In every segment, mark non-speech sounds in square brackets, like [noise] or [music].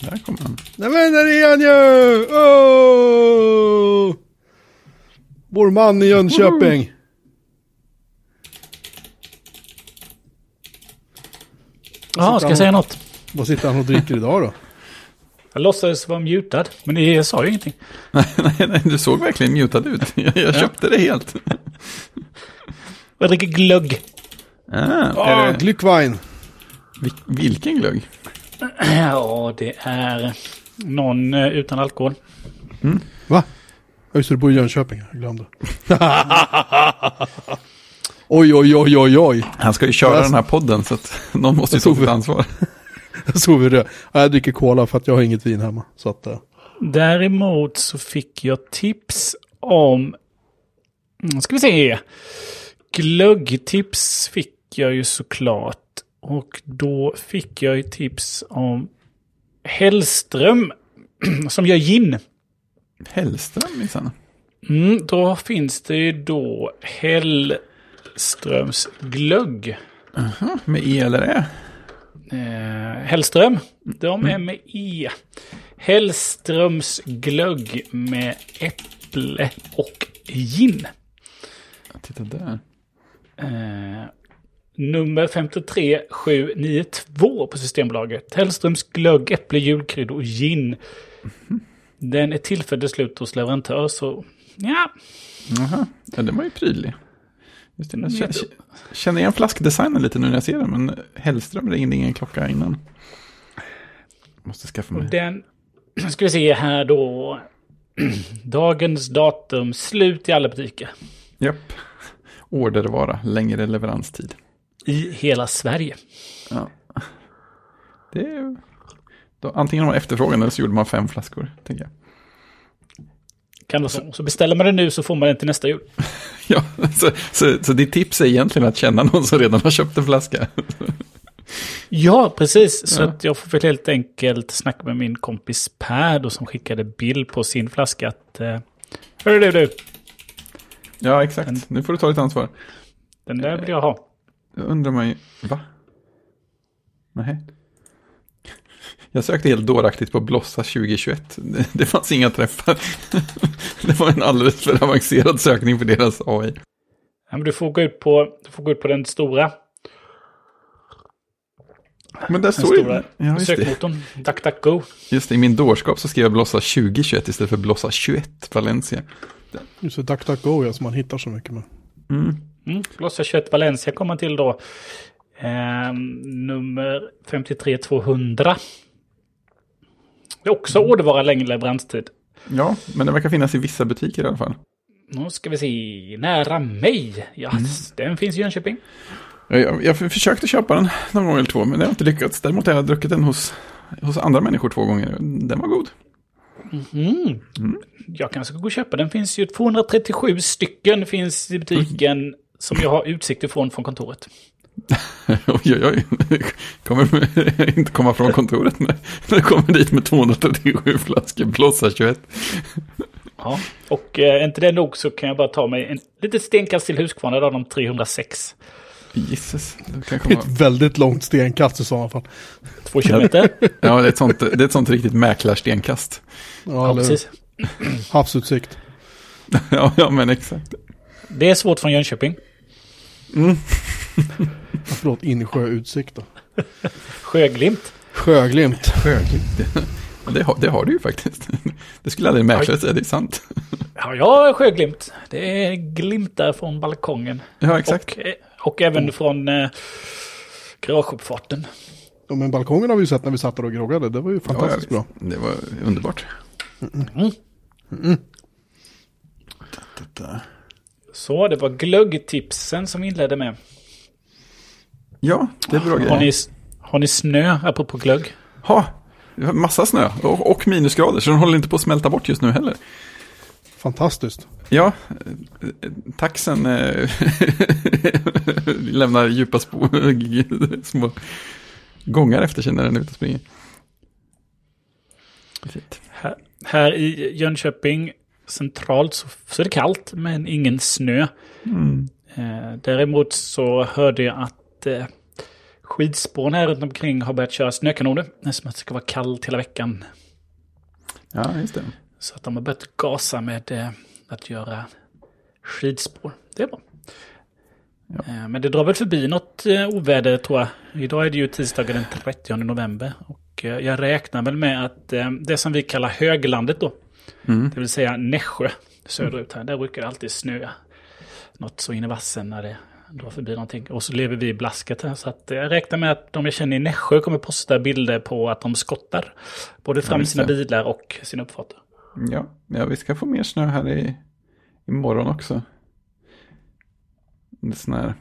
Där kommer han. Nej men där är han ju! Oh! Vår man i Jönköping. Ja, ska jag säga något? Vad sitter han och dricker idag då? Jag låtsades vara mutad, men jag sa ju ingenting. [laughs] nej, nej, nej, du såg verkligen mutad ut. [laughs] Jag, jag köpte det helt. [laughs] Jag dricker glögg. Ah, Ah, det, Glückwein. vil- vilken glögg? Ja, det är någon eh, utan alkohol. Va? Ja, just det, du bor i Jönköping. Jag glömde. [laughs] oj, oj, oj, oj, oj. Han ska ju köra Jag- den här podden så att [laughs] någon måste ju Jag ta sitt ansvar. Så vi det. Ja, Jag dricker cola för att jag har inget vin hemma. Så att, eh, Däremot så fick jag tips om... Mm, ska vi se. Glöggtips fick jag ju såklart. Och då fick jag ju tips om Hellström [clears throat] som gör gin. Hellström minsann. Mm, då finns det ju då Hellströms glögg. Med E eller Ä? Eh, Hellström, de är med E. Hellströms glögg med äpple och gin. Titta där. Eh, nummer 53792 på Systembolaget. Hellströms glögg, äpple, julkryddor och gin. Den är tillfälligt slut hos leverantör så ja. Jaha, ja, den var ju prydlig. Just det, jag känner, igen flaskdesignen lite nu när jag ser den, men Hellström ringde ingen klocka innan. Måste skaffa Och mig. den [clears throat] ska vi se här då. [clears throat] Dagens datum, slut i alla butiker. Japp. Ordervara, längre leveranstid. I hela Sverige. Ja. Det är. Då, antingen har man efterfrågan eller så gjorde man fem flaskor, tänker jag. Kan vara så. så beställer man den nu så får man den till nästa jul. [laughs] Ja, så, så, så ditt tips är egentligen att känna någon som redan har köpt en flaska. [laughs] Ja, precis. Så Ja. att jag får väl helt enkelt snacka med min kompis Per då som skickade bild på sin flaska att... Eh, Hörru du, du. Ja, exakt. Nu får du ta ditt ansvar. Den där vill jag ha. Undrar man ju, va? Nej. Jag sökte helt dåraktigt på Blossa 2021. Det, [laughs] det fanns inga träffar. [laughs] Det var en alldeles för avancerad sökning för deras AI. Ja, men du, får gå ut på, du får gå ut på den stora, Men där den står ju... stora Ja, sökmotorn. DuckDuckGo. Just det, i min dårskap så skrev jag Blossa 2021 istället för Blossa 21 Valencia. just det, DuckDuckGo ja, som man hittar så mycket med. Mm. Mm, 21 Valencia kommer till då. Eh, nummer 53200. Det är också ordervara längre leveranstid. Ja, men det verkar finnas i vissa butiker i alla fall. Nu ska vi se. Nära mig. Ja, den finns i Jönköping. Jag, jag, försökte köpa den någon gång eller två, men det har inte lyckats. Däremot har jag druckit den hos, hos andra människor två gånger. Den var god. Mm. Jag kanske ska gå och köpa. Den finns ju 237 stycken finns i butiken som jag har utsikt ifrån från kontoret. [laughs] Oj, oj, oj. Kommer [laughs] inte komma från kontoret när [laughs] du kommer dit med 237 flaskor Blossa 21. Ja. Och eh, är inte det nog så kan jag bara ta mig en litet stenkast till Huskvarna av de 306. Jesus. Det kan Det är komma. ett väldigt långt stenkast i sådana fall. Två kilometer. Ja, det är, ett sånt, det är ett sånt riktigt mäklarstenkast. Ja, Ja, precis. havsutsikt. Ja, ja, men exakt. Det är svårt från Jönköping. Ja, [laughs] förlåt, insjöutsikt då. Sjöglimt. Sjöglimt. Sjöglimt. Det har, det har du ju faktiskt. Det skulle aldrig mäklare säga, det är sant. Ja, jag är sjöglimt. Det är glimtar från balkongen. Ja, exakt. Och, eh, och även från eh, garageuppfarten. Ja, men balkongen har vi ju sett när vi satt där och groggade. Det var ju fantastiskt ja, bra. Det var underbart. Så, det var glöggtipsen som vi inledde med. Ja, det är bra Har grejer. ni, har ni snö apropå glögg? Ha, har massa snö och, och minusgrader, så den håller inte på att smälta bort just nu heller. Fantastiskt. Ja, taxen eh, [laughs] lämnar djupa spår, [laughs] små gångar efter sig när den är ute och springer. Här, här i Jönköping centralt så, så är det kallt men ingen snö. Mm. Eh, däremot så hörde jag att eh, skidspåren här runt omkring har börjat köra snökanoner. Som att det ska vara kallt hela veckan. Ja, just det. Så att de har börjat gasa med eh, att göra skidspår. Det är bra. Ja. Eh, Men det drar väl förbi något eh, oväder tror jag. Idag är det ju tisdagen den 30 november. Och eh, jag räknar väl med att det som vi kallar höglandet då. Mm. Det vill säga Nässjö söderut här. Där brukar det alltid snöa. Något så in i vassen när det drar förbi någonting. Och så lever vi i blasket här. Så att jag räknar med att de jag känner i Nässjö kommer posta bilder på att de skottar. Både fram just sina bilar och sina uppfarter. Ja, ja, vi ska få mer snö här i, imorgon också. Det är sån här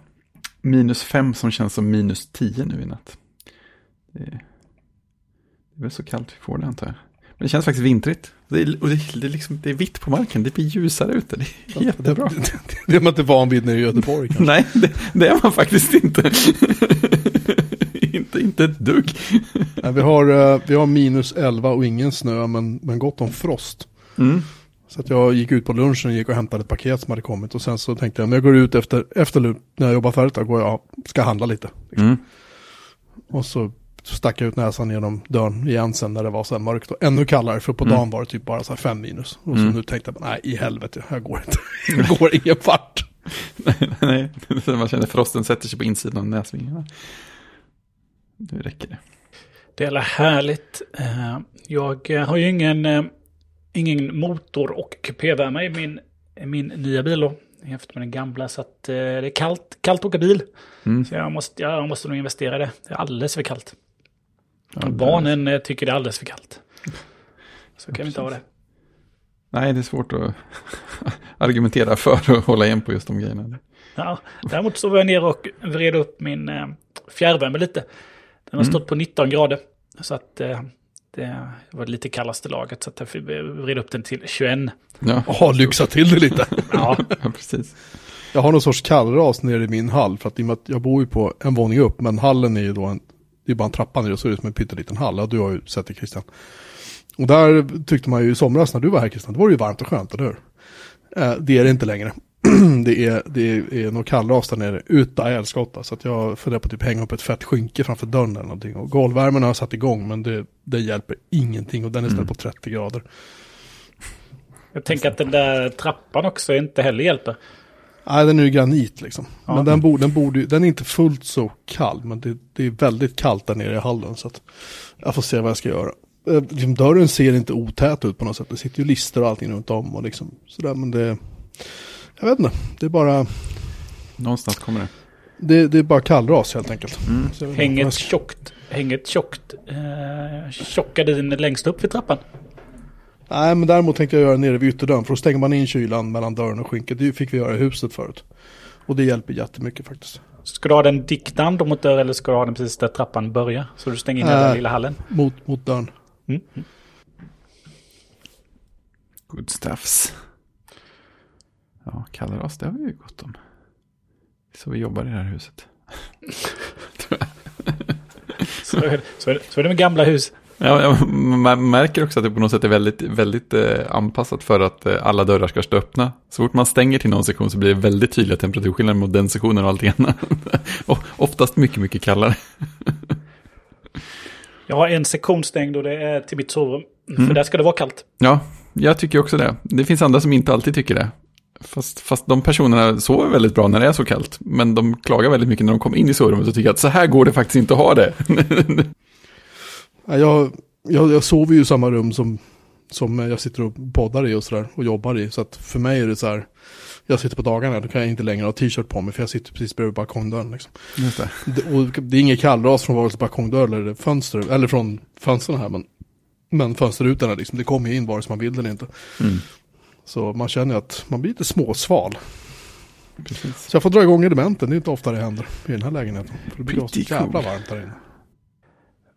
minus fem som känns som minus tio nu i natt. Det är, det är väl så kallt vi får det antar jag. Men det känns faktiskt vintrigt. Det är, och det, är- det, är liksom, det är vitt på marken, det blir ljusare ute. Det är jättebra. Det, [laughs] det, det är man inte van vid nere i Göteborg kanske. Nej, det, det är man faktiskt inte. [laughs] inte, inte ett dugg. Nej, vi, har, eh, vi har minus 11 och ingen snö men, men gott om frost. Mm. Så att jag gick ut på lunchen och gick och hämtade ett paket som hade kommit. Och sen så tänkte jag, när jag går ut efter, efter när jag jobbar färdigt, då går jag ska handla lite. Mm. Och så stack jag ut näsan genom dörren igen sen när det var så här mörkt och ännu kallare. För på Mm. dagen var det typ bara så här fem minus. Och så Mm. nu tänkte jag, nej i helvete, jag går inte. [laughs] jag går ingen vart. [laughs] Nej, så man känner frosten sätter sig på insidan av näsvingarna. Nu räcker det. Det är härligt. Eh, Jag eh, har ju ingen, eh, ingen motor och kupévärme i min, min nya bil då. Jämfört med den gamla. Så att det är kallt, kallt att åka bil. Mm. Så jag måste, jag måste nog investera i det. Det är alldeles för kallt. Ja, det- Barnen eh, tycker det är alldeles för kallt. Så kan vi inte ha det. Nej, det är svårt att [laughs] argumentera för att hålla igen på just de grejerna. Ja, däremot så var jag ner och vred upp min eh, fjärrvärme lite. Den har Mm. stått på 19 grader. Så att eh, det var lite kallaste laget. Så att jag vred upp den till 21. Ja, Ja, lyxa till det lite. [laughs] Ja, [laughs] ja precis. Jag har någon sorts kallras nere i min hall. För att i och med att jag bor ju på en våning upp. Men hallen är ju då en, det är bara en trappa ner och så är det som en pytteliten hall. Du har ju sett det Christian. Och där tyckte man ju i somras när du var här Christian, då var det ju varmt och skönt, eller hur? Eh, det är det inte längre. [clears throat] det, är, det är någon kallras där nere, utan älskotta. Så att jag funderar på att typ hänga upp ett fett skynke framför dörren eller någonting. Och golvvärmen har jag satt igång, men det, det hjälper ingenting. Och den är ställd på 30 grader. jag tänker att den där trappan också inte heller hjälper. Nej, den är ju granit liksom. Ja. Men den, borde, den, borde, ju- den är inte fullt så kall, men det, det är väldigt kallt där nere i hallen. Så att jag får se vad jag ska göra. Eh, liksom, dörren ser inte otät ut på något sätt. Det sitter ju lister och allting runt om och liksom sådär. Men det, jag vet inte, det är bara, Någonstans kommer det. det, det är bara kallras helt enkelt. Mm. Häng ett tjockt, häng ett tjockt, eh, tjock gardin längst upp vid trappan. Nej, men däremot tänkte jag göra nere vid ytterdörren. För då stänger man in kylan mellan dörren och skynket. Det fick vi göra i huset förut. Och det hjälper jättemycket faktiskt. Ska du ha den diktand mot dörr eller ska du ha den precis där trappan börjar? Så du stänger in den Äh. lilla hallen? Mot, mot dörren. Mm. Good stuffs. Ja, kallras, det har vi ju gott om. Så vi jobbar i det här huset. [laughs] Så, är- så, är det, så är det med gamla hus. Ja, man märker också att det på något sätt är väldigt, väldigt eh, anpassat för att eh, alla dörrar ska stå öppna. Så fort man stänger till någon sektion så blir det väldigt tydliga temperaturskillnader mot den sektionen och allting annat. [laughs] och oftast mycket, mycket kallare. Jag har en sektion stängd och det är till mitt sovrum. För där ska det vara kallt. Ja, jag tycker också det. Det finns andra som inte alltid tycker det. Fast, fast de personerna sover väldigt bra när det är så kallt. Men de klagar väldigt mycket när de kommer in i sovrummet och tycker att så här går det faktiskt inte att ha det. [laughs] Ja, jag, jag, jag sover ju i samma rum som, som jag sitter och poddar i och sådär och jobbar i. Så att för mig är det så här, jag sitter på dagarna, då kan jag inte längre ha t-shirt på mig för jag sitter precis bredvid balkongdörren. Liksom. Det. Det, och det är inget kallras från vare sig balkongdörr eller fönster, eller från fönstren här, men, men fönsterrutorna liksom, det kommer ju in vare sig man vill eller inte. Mm, Så man känner att man blir lite småsval. precis. Så jag får dra igång elementen, det är inte ofta det händer i den här lägenheten. För det blir så jävla varmt där inne.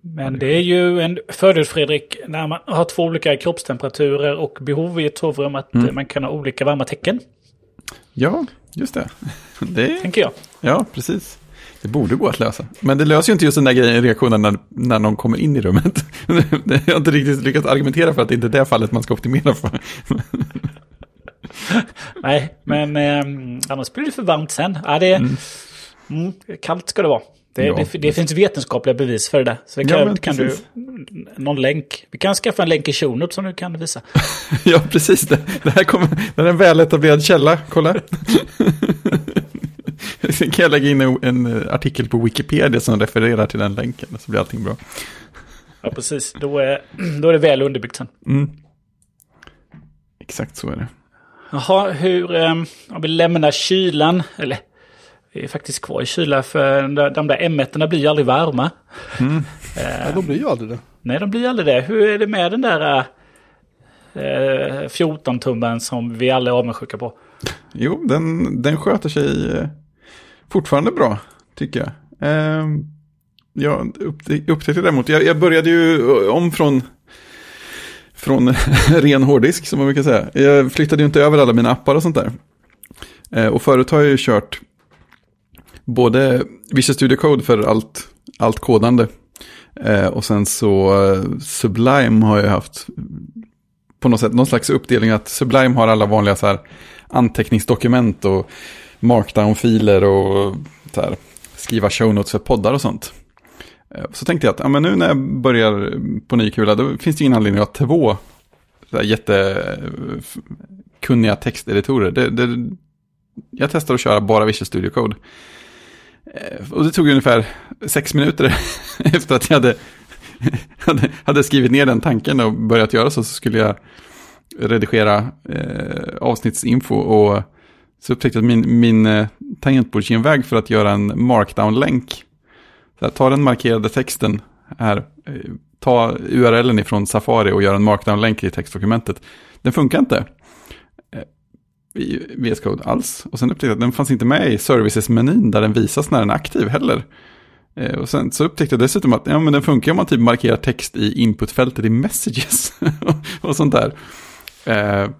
Men det är ju en fördel Fredrik, när man har två olika kroppstemperaturer och behov i ett sovrum att Mm. eh, man kan ha olika varma tecken, Ja, just det. [laughs] det. tänker jag. Ja, precis. Det borde gå att lösa. Men det löser ju inte just den där grejen, reaktionen när, när någon kommer in i rummet. [laughs] Jag har inte riktigt lyckats argumentera för att det inte är det fallet man ska optimera för. [laughs] Nej, men eh, annars blir det för varmt sen. Ja, det är, mm. kallt ska det vara. Det, Ja, det, det finns vetenskapliga bevis för det där. Så det Ja, kan, men kan du, någon länk. Vi kan skaffa en länk i show notes som du kan visa. [laughs] Ja, precis. Det, det här kommer, det är en väletablerad källa, kolla. [laughs] Sen kan jag lägga in en, artikel på Wikipedia som refererar till den länken, så blir allting bra. Ja, precis. Då är, [clears throat] då är det väl underbyggt sen. Mm. Exakt så är det. Jaha, hur, um, om vi lämnar kylan, eller är faktiskt kvar i kyla för de där, där M1 blir ju aldrig varma. [laughs] Ja, de blir ju aldrig det. Nej, de blir aldrig det. Hur är det med den där uh, 14-tummen som vi alla är avundsjuka på? Jo, den, den sköter sig eh, fortfarande bra, tycker jag. Eh, jag upptä- upptäckte däremot, jag, jag började ju eh, om från, från [laughs] ren hårddisk, som man brukar säga. Jag flyttade ju inte över alla mina appar och sånt där. Eh, och förut har jag ju kört både Visual Studio Code för allt, allt kodande. Eh, och sen så eh, Sublime har jag haft på något sätt någon slags uppdelning att Sublime har alla vanliga så här anteckningsdokument och markdown-filer och så här, skriva show notes för poddar och sånt. Eh, Så tänkte jag att ja, men nu när jag börjar på ny kula då finns det ingen anledning att ha två så här, jättekunniga eh, texteditorer. Det, det, jag testar att köra bara Visual Studio Code. Eh, och det tog ungefär sex minuter [laughs] efter att jag hade, [laughs] hade, hade skrivit ner den tanken och börjat göra så, så skulle jag redigera eh, avsnittsinfo och så upptäckte jag att min, min eh, tangentbordsgenväg för att göra en markdown-länk. Så här, ta den markerade texten här, eh, ta URLen ifrån Safari och göra en markdown-länk i textdokumentet. Den funkar inte i VS Code alls. Och sen upptäckte jag att den fanns inte med i services-menyn där den visas när den är aktiv heller. Eh, och sen så upptäckte jag dessutom att ja, men den funkar om man typ markerar text i inputfältet i messages [laughs] och sånt där. Eh,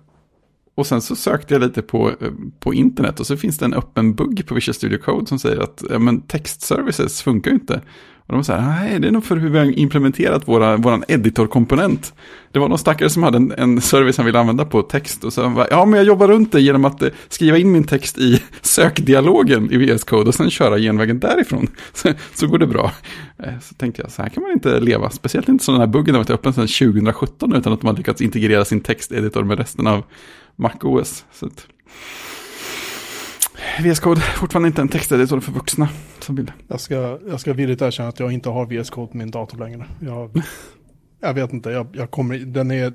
och sen så sökte jag lite på, eh, på internet och så finns det en öppen bugg på Visual Studio Code som säger att ja, men textservices funkar ju inte. Och de säger, nej det är nog för hur vi har implementerat våra, våran editor-komponent. Det var någon stackare som hade en, en service han ville använda på text och så han bara, ja men jag jobbar runt det genom att eh, skriva in min text i [laughs] sökdialogen i VS Code och sen köra genvägen därifrån. [laughs] Så, så går det bra. Eh, Så tänkte jag, så här kan man inte leva. Speciellt inte så den här buggen har varit öppen sedan 2017 utan att de har lyckats integrera sin texteditor med resten av MacOS. Så att... VS Code fortfarande inte en texteditor för vuxna som vill. Jag ska, jag ska villigt erkänna att jag inte har VS Code på min dator längre. Jag, jag vet inte, jag, jag kommer, den är...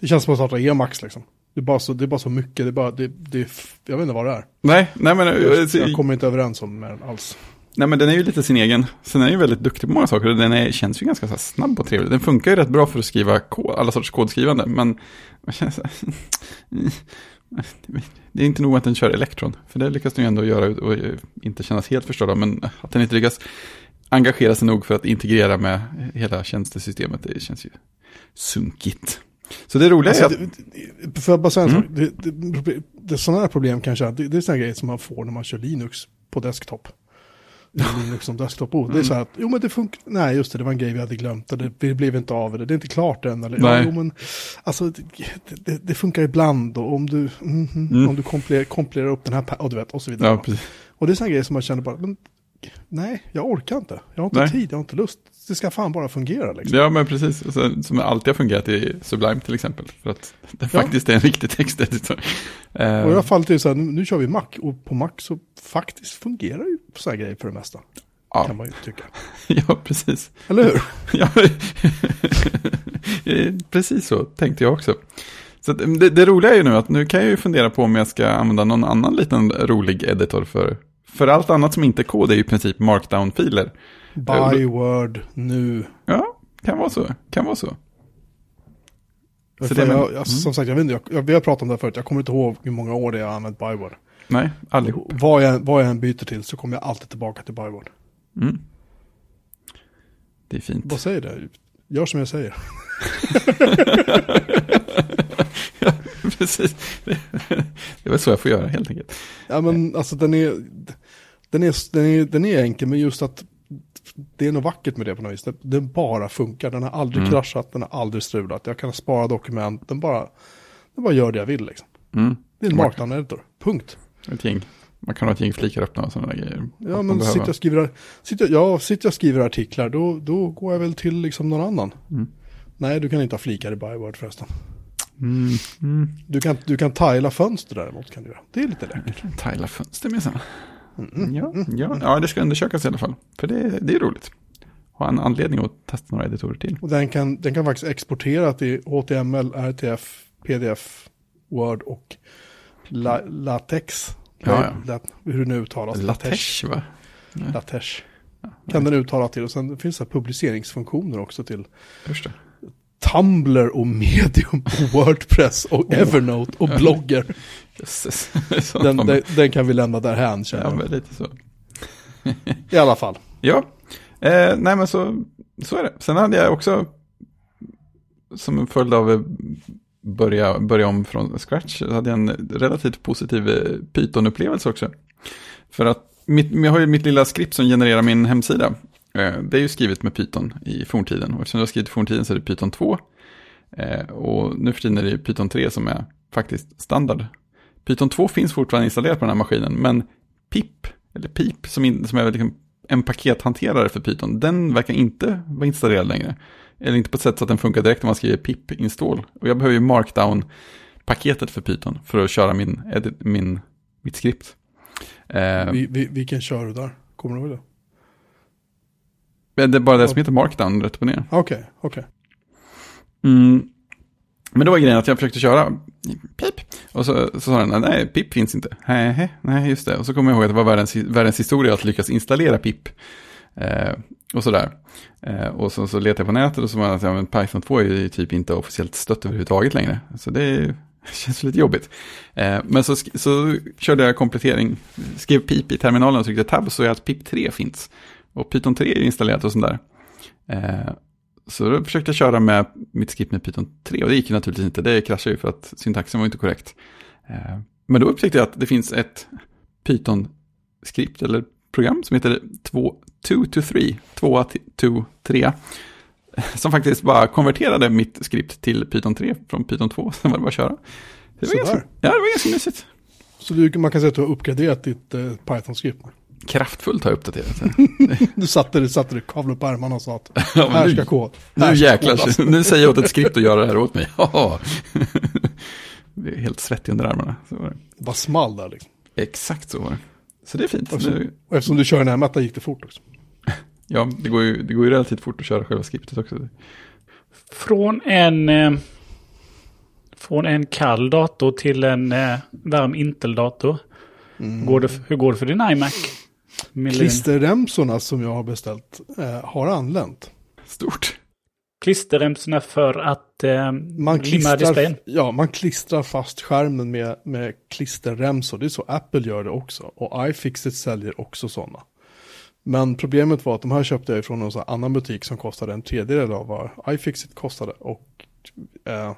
Det känns som att starta Emacs liksom. Det är bara så, det är bara så mycket, det är bara, det, det, jag vet inte vad det är. Nej, nej men, Jag, jag kommer inte överens om med den alls. nej men den är ju lite sin egen. Sen är den ju väldigt duktig på många saker den är, känns ju ganska snabb och trevlig. Den funkar ju rätt bra för att skriva kod, alla sorts kodskrivande. Men det känns så här, det är inte nog att den kör Electron. För det lyckas den ju ändå göra och inte kännas helt förstörd. Men att den inte lyckas engagera sig nog för att integrera med hela tjänstesystemet. Det känns ju sunkigt. Så det roliga Alltså, är att... det, får jag bara säga en Mm. sak? Det, det, det, det, sådana här problem kanske, det, det är sådana grejer som man får när man kör Linux på desktop. Linux som desktop. Det är Mm. så här att, jo men det funkar, nej just det, det var en grej vi hade glömt, och det, det blev inte av, det, det är inte klart än. Eller, ja, Nej. jo, men, alltså, det, det, det funkar ibland och om du, mhm, Mm. om du kompilerar, kompilerar upp den här, och du vet, och så vidare. Ja. Och det är sådana grejer som man känner bara, men, nej, jag orkar inte, jag har inte Nej. tid, jag har inte lust, det ska fan bara fungera liksom. Ja, men precis. Sen, som alltid har fungerat i Sublime till exempel. För att [laughs] det Ja. faktiskt är en riktig texteditor. Eh, Och i alla fall till så här, nu, nu kör vi Mac och på Mac så faktiskt fungerar ju så här grejer för det mesta. ja. Kan man ju tycka. [laughs] ja, precis. Eller hur? [laughs] Ja, [laughs] eh, precis så tänkte jag också. Så att det, det roliga är ju nu att nu kan jag ju fundera på om jag ska använda någon annan liten rolig editor för. För allt annat som inte är kod är ju i princip markdown-filer. By word nu. Ja, kan vara så. Kan vara så. Så jag, men- jag, Som sagt, jag vet inte, jag, jag, vi har pratat om det här förut. Jag kommer inte ihåg hur många år det är jag har använt Byword. Nej, allihop. Vad jag, vad jag än byter till så kommer jag alltid tillbaka till Byword. Mm. Det är fint. Vad säger det? Gör som jag säger. [laughs] [laughs] ja, precis. Det, väl så jag får göra helt enkelt. Ja men alltså den är, den är, den är, den är enkel men just att det är något vackert med det på något vis. Den, bara funkar, den har aldrig Mm. kraschat, den har aldrig strulat. Jag kan spara dokument, den bara, den bara gör det jag vill liksom. Mm. Det är en Mark- markdown editor, punkt. Ett gäng Man kan ha ett gäng flikar öppna och sådana där grejer. Ja, men sitter jag, skriver, sitter, ja, sitter jag skriver artiklar, då, då går jag väl till liksom någon annan. Mm. Nej, du kan inte ha flikar i Byword förresten. Mm, mm. Du kan, du kan tila fönster däremot kan du göra. Det är lite läckert. Tila fönster minsann. Mm. Ja, ja, ja, det ska undersökas i alla fall. För det, det är roligt. Ha en anledning att testa några editorer till. Och den kan, den kan faktiskt exportera till HTML, RTF, PDF, Word och la, LaTeX. Ja, ja. Hur det nu uttalas. Latex va? LaTeX. Kan den uttala till. Och sen finns det publiceringsfunktioner också till Just det. Tumblr och Medium och Wordpress och Evernote och blogger. [laughs] Den, den, den kan vi lämna därhän känner Ja, jag. men lite så. I alla fall. [laughs] Ja, eh, nej men så, så är det. Sen hade jag också, som en följd av att börja, börja om från scratch, så hade jag en relativt positiv eh, Python-upplevelse också. För att mitt, jag har ju mitt lilla skript som genererar min hemsida. Eh, det är ju skrivet med Python i forntiden. Och eftersom jag har skrivit i forntiden så är det Python 2. Eh, och nu för tiden är det ju Python 3 som är faktiskt standard. Python 2 finns fortfarande installerat på den här maskinen, men PIP, eller PIP, som, in, som är liksom en pakethanterare för Python, den verkar inte vara installerad längre. Eller inte på ett sätt så att den funkar direkt om man skriver pip install. Och jag behöver ju markdown-paketet för Python för att köra min, edit, min, mitt skript. Eh, Vi, vi, vilken kör du där? Kommer du ihåg det? det är bara det som heter markdown rätt upp och ner. Okej, okej. Mm. Men då var grejen att jag försökte köra pip. Och så, så sa den, nej, pip finns inte. Nej, nej, just det. Och så kommer jag ihåg att det var världens, världens historia att lyckas installera pip. Eh, och sådär. Eh, och så, så letade jag på nätet och så var det att ja, men Python 2 är ju typ inte officiellt stött överhuvudtaget längre. Så det är- [laughs] känns lite jobbigt. Eh, men så, så körde jag komplettering, skrev pip i terminalen och tryckte tab så är att pip 3 finns. Och Python 3 är installerat och sånt där. Eh, så då försökte jag köra med mitt skript med Python 3 och det gick ju naturligtvis inte. Det kraschade ju för att syntaxen var inte korrekt. Eh, Men då upptäckte jag att det finns ett Python-skript eller program som heter 2 to 3, 2 to 3. Som faktiskt bara konverterade mitt skript till Python 3 från Python 2. Sen var det bara att köra. Det var ganska, ja, det var ganska mysigt. Så du, man kan säga att du har uppgraderat ditt eh, Python-skript. Kraftfullt har jag uppdaterat det. [laughs] Du satte dig, satte dig, kavlade upp ärmarna och sa att [laughs] Ja, här nu- ska kod. Nu jäklar, nu säger jag åt ett skript att göra det här åt mig. [laughs] Det är helt svettig under armarna. Så var det. Det bara small där liksom. Exakt så var det. Så det är fint. Och, Nu, och eftersom du kör den här mätta gick det fort också. Ja, det går, ju, det går ju relativt fort att köra själva skriptet också. Från en, eh, från en kall dator till en eh, varm Intel-dator. Går det, hur går det för din iMac? Klisterremsorna som jag har beställt eh, har anlänt. Stort. Klisterremsorna för att eh, Man limma klistrar, displayen. ja, man klistrar fast skärmen med, med klisterremsor. Det är så Apple gör det också. Och iFixit säljer också sådana. Men problemet var att de här köpte jag från någon annan butik som kostade en tredjedel av vad iFixit kostade. Och, eh,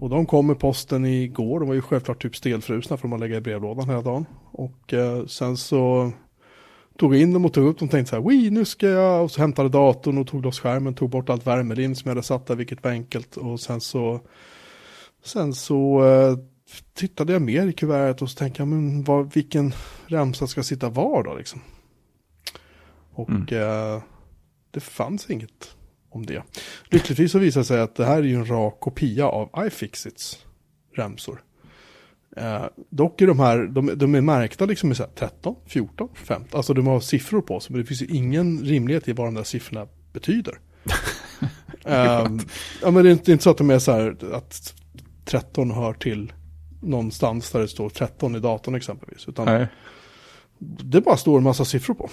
och de kom med posten igår. De var ju självklart typ stelfrusna för de har legat i brevlådan hela dagen. Och eh, sen så tog jag in dem och tog upp dem och tänkte så här, Wii, nu ska jag, och så hämtade datorn och tog loss skärmen, tog bort allt värmelim som jag hade satt där, vilket var enkelt. Och sen så, sen så eh, tittade jag mer i kuvertet och så tänkte jag, men vad, vilken remsa ska sitta var då liksom? Och Mm. eh, det fanns inget om det. Lyckligtvis så visade det sig att det här är ju en rak kopia av iFixits remsor. Eh, dock är de här, de, de är märkta liksom med så här 13, 14, 15. Alltså de har siffror på sig, men det finns ju ingen rimlighet i vad de där siffrorna betyder. [laughs] Ehm, ja men det är, inte, det är inte så att de är så här att 13 hör till någonstans där det står 13 i datorn exempelvis. Utan Nej. Det bara står en massa siffror på.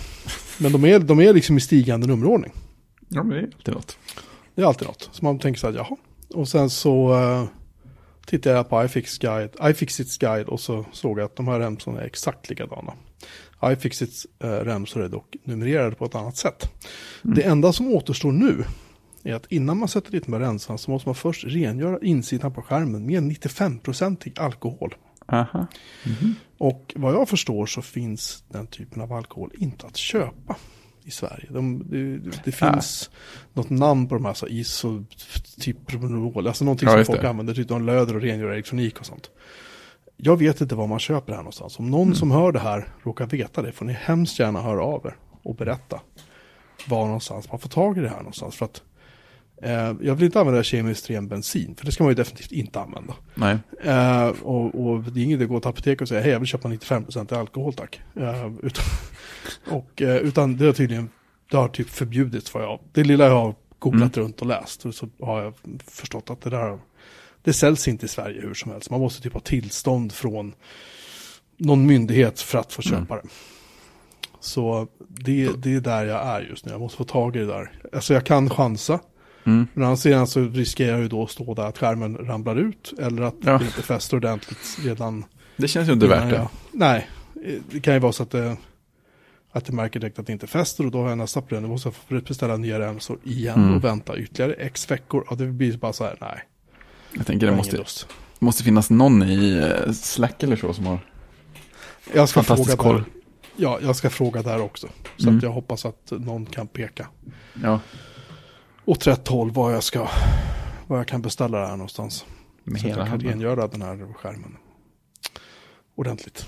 Men de är, de är liksom i stigande nummerordning. Ja, men det är alltid något. Det är alltid något. Så man tänker så här, jaha. Och sen så uh, tittade jag på iFix guide, iFixits guide och så såg jag att de här remsorna är exakt likadana. iFixits uh, remsor är dock numrerade på ett annat sätt. Det enda som återstår nu är att innan man sätter dit med rensan så måste man först rengöra insidan på skärmen med 95% alkohol. Aha. Och vad jag förstår så finns den typen av alkohol inte att köpa i Sverige. De, det, det finns något namn på de här, så iso, typ, alltså någonting Ja, som folk det. använder, typ de löder och rengör elektronik och sånt. jag vet inte var man köper det här någonstans. Om någon som hör det här råkar veta det får ni hemskt gärna höra av er och berätta var någonstans man får tag i det här någonstans. För att jag vill inte använda kemiskt ren bensin, för det ska man ju definitivt inte använda. Nej. Eh, och, och det är inget att gå till apoteket och säga hej jag vill köpa 95% alkohol tack. Eh, utan, [laughs] och, eh, utan det har tydligen, det har typ förbjudits för jag, det lilla jag har googlat runt och läst och så har jag förstått att det där, det säljs inte i Sverige hur som helst. Man måste typ ha tillstånd från någon myndighet för att få köpa det. Så det, det är där jag är just nu, jag måste få tag i det där. Alltså jag kan chansa. Mm. Men annars sidan så riskerar jag ju då att stå där att skärmen ramlar ut. Eller att Ja. det inte fäster ordentligt redan. Det känns ju inte värt det. Ja. Nej, det kan ju vara så att det, att det märker direkt att det inte fäster. Och då har jag nästa problem. Då måste jag beställa nya remsor igen Mm. och vänta ytterligare x veckor. Och det blir bara så här, nej. Jag tänker jag det måste, lust. måste finnas någon i eh, Slack eller så som har Jag ska fantastisk fråga koll. där. Ja, jag ska fråga där också. Så Mm. att jag hoppas att någon kan peka Ja, åt rätt håll var jag ska, var jag kan beställa det här någonstans. med så att hela jag kan handen. rengöra den här skärmen ordentligt.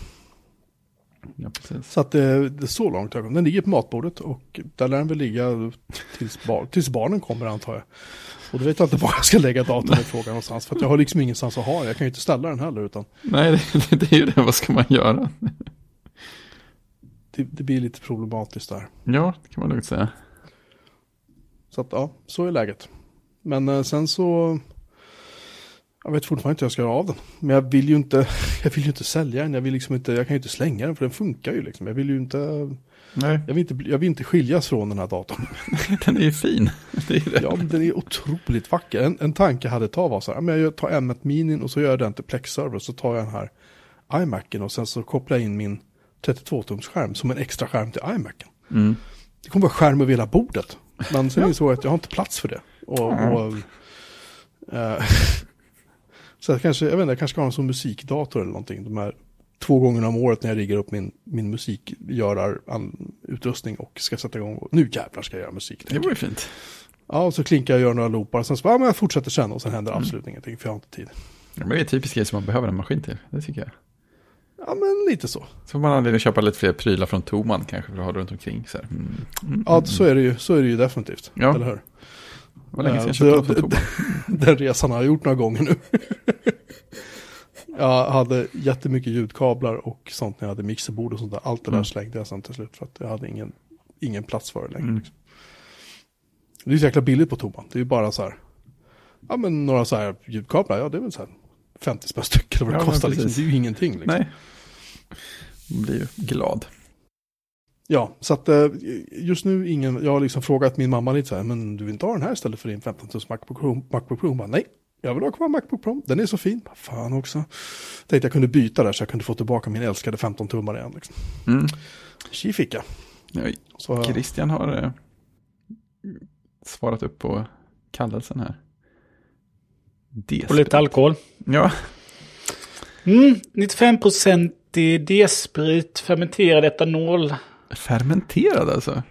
Ja. Så att det, det är så långt jag kom. Den ligger på matbordet och där lär den väl ligga tills, bar, tills barnen kommer antar jag. Och då vet jag inte var jag ska lägga datorn i frågan någonstans. För jag har liksom ingenstans att ha. Jag kan ju inte ställa den heller. Utan Nej, det, det är ju det. Vad ska man göra? det, det blir lite problematiskt där. Ja, det kan man lugnt säga. Så att ja, så är läget. Men eh, sen så... Jag vet fortfarande inte hur jag ska göra av den. Men jag vill ju inte, [laughs] jag vill ju inte sälja den. Jag, vill liksom inte, jag kan ju inte slänga den för den funkar ju liksom. Jag vill ju inte, Nej, jag vill inte, jag vill inte skiljas från den här datorn. [laughs] den är ju fin. [laughs] Det är det. Ja, den är otroligt vacker. En, en tanke jag hade ett tag var så här, men jag tar M1 Minin och så gör jag den till Plex-server. Så tar jag den här iMacen och sen så kopplar jag in min 32-tums skärm som en extra skärm till iMacen. Mm. Det kommer vara skärm över hela bordet. Men sen är det så att jag har inte plats för det. Och, Mm. och, eh, [laughs] så jag kanske, jag vet inte, jag kanske ska ha en sån musikdator eller någonting. De här två gånger om året när jag riggar upp min, min musikgörarutrustning och ska sätta igång. Och, nu jävlar ska jag göra musik. Det ju fint. Ja, och så klinkar jag och gör några loopar. Sen så bara, ja, men jag fortsätter sen och sen händer absolut ingenting för jag har inte tid. Ja, men det är typiskt grej som man behöver en maskin till. Det tycker jag. Ja, men lite så. Så får man anledning att köpa lite fler prylar från Toman kanske för att ha runt omkring. Så här. Mm. Mm. Ja, så är det ju, så är det ju definitivt. Ja. Eller hur? Det var länge sedan jag Ja, köpte något från Toman. [laughs] Den resan har jag gjort några gånger nu. [laughs] jag hade jättemycket ljudkablar och sånt när jag hade mixerbord och sånt där. Allt det där Mm. slängde jag sen till slut för att jag hade ingen, ingen plats för det längre. Mm. Liksom. Det är så jäkla billigt på Toman. Det är ju bara så här, ja men några så här ljudkablar, ja det är väl så här 50 spänn styck eller vad det Ja, kostar. Liksom. Det är ju ingenting. Liksom. Nej. Man blir ju glad. Ja, så att eh, just nu ingen, jag har liksom frågat min mamma lite så här, men du vill inte ha den här istället för din 15 tums Macbook Pro? Macbook Pro? Hon bara, nej, jag vill ha kvar Macbook Pro, den är så fin. Fan också. Tänkte jag kunde byta där så jag kunde få tillbaka min älskade 15 tummar igen. Liksom. Mm. Tji fick jag. Ja, Så, Christian har eh, svarat upp på kallelsen här. Och lite alkohol. Ja, Mm, 95% i D-sprit, fermenterad etanol. fermenterad alltså.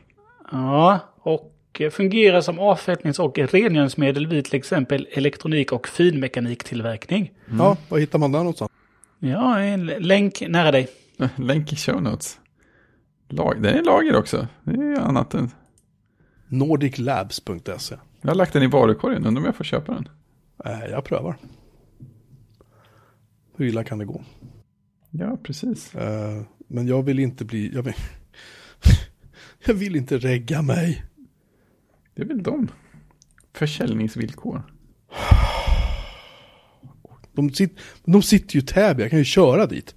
Ja, och fungerar som avfettnings och rengöringsmedel vid till exempel elektronik och finmekaniktillverkning. Ja, var hittar man den någonstans? Ja, en länk nära dig. [laughs] Länk i show notes. Lag, den är lager också. Det är annat än... Nordiclabs.se. Jag har lagt den i varukorgen, undrar om jag får köpa den. Eh, jag prövar. Hur illa kan det gå? Ja, precis. Eh, men jag vill inte bli, jag vill, [laughs] jag vill inte regga mig. Det är väl de. Försäljningsvillkor. De, sit, de sitter ju i Täby, jag kan ju köra dit.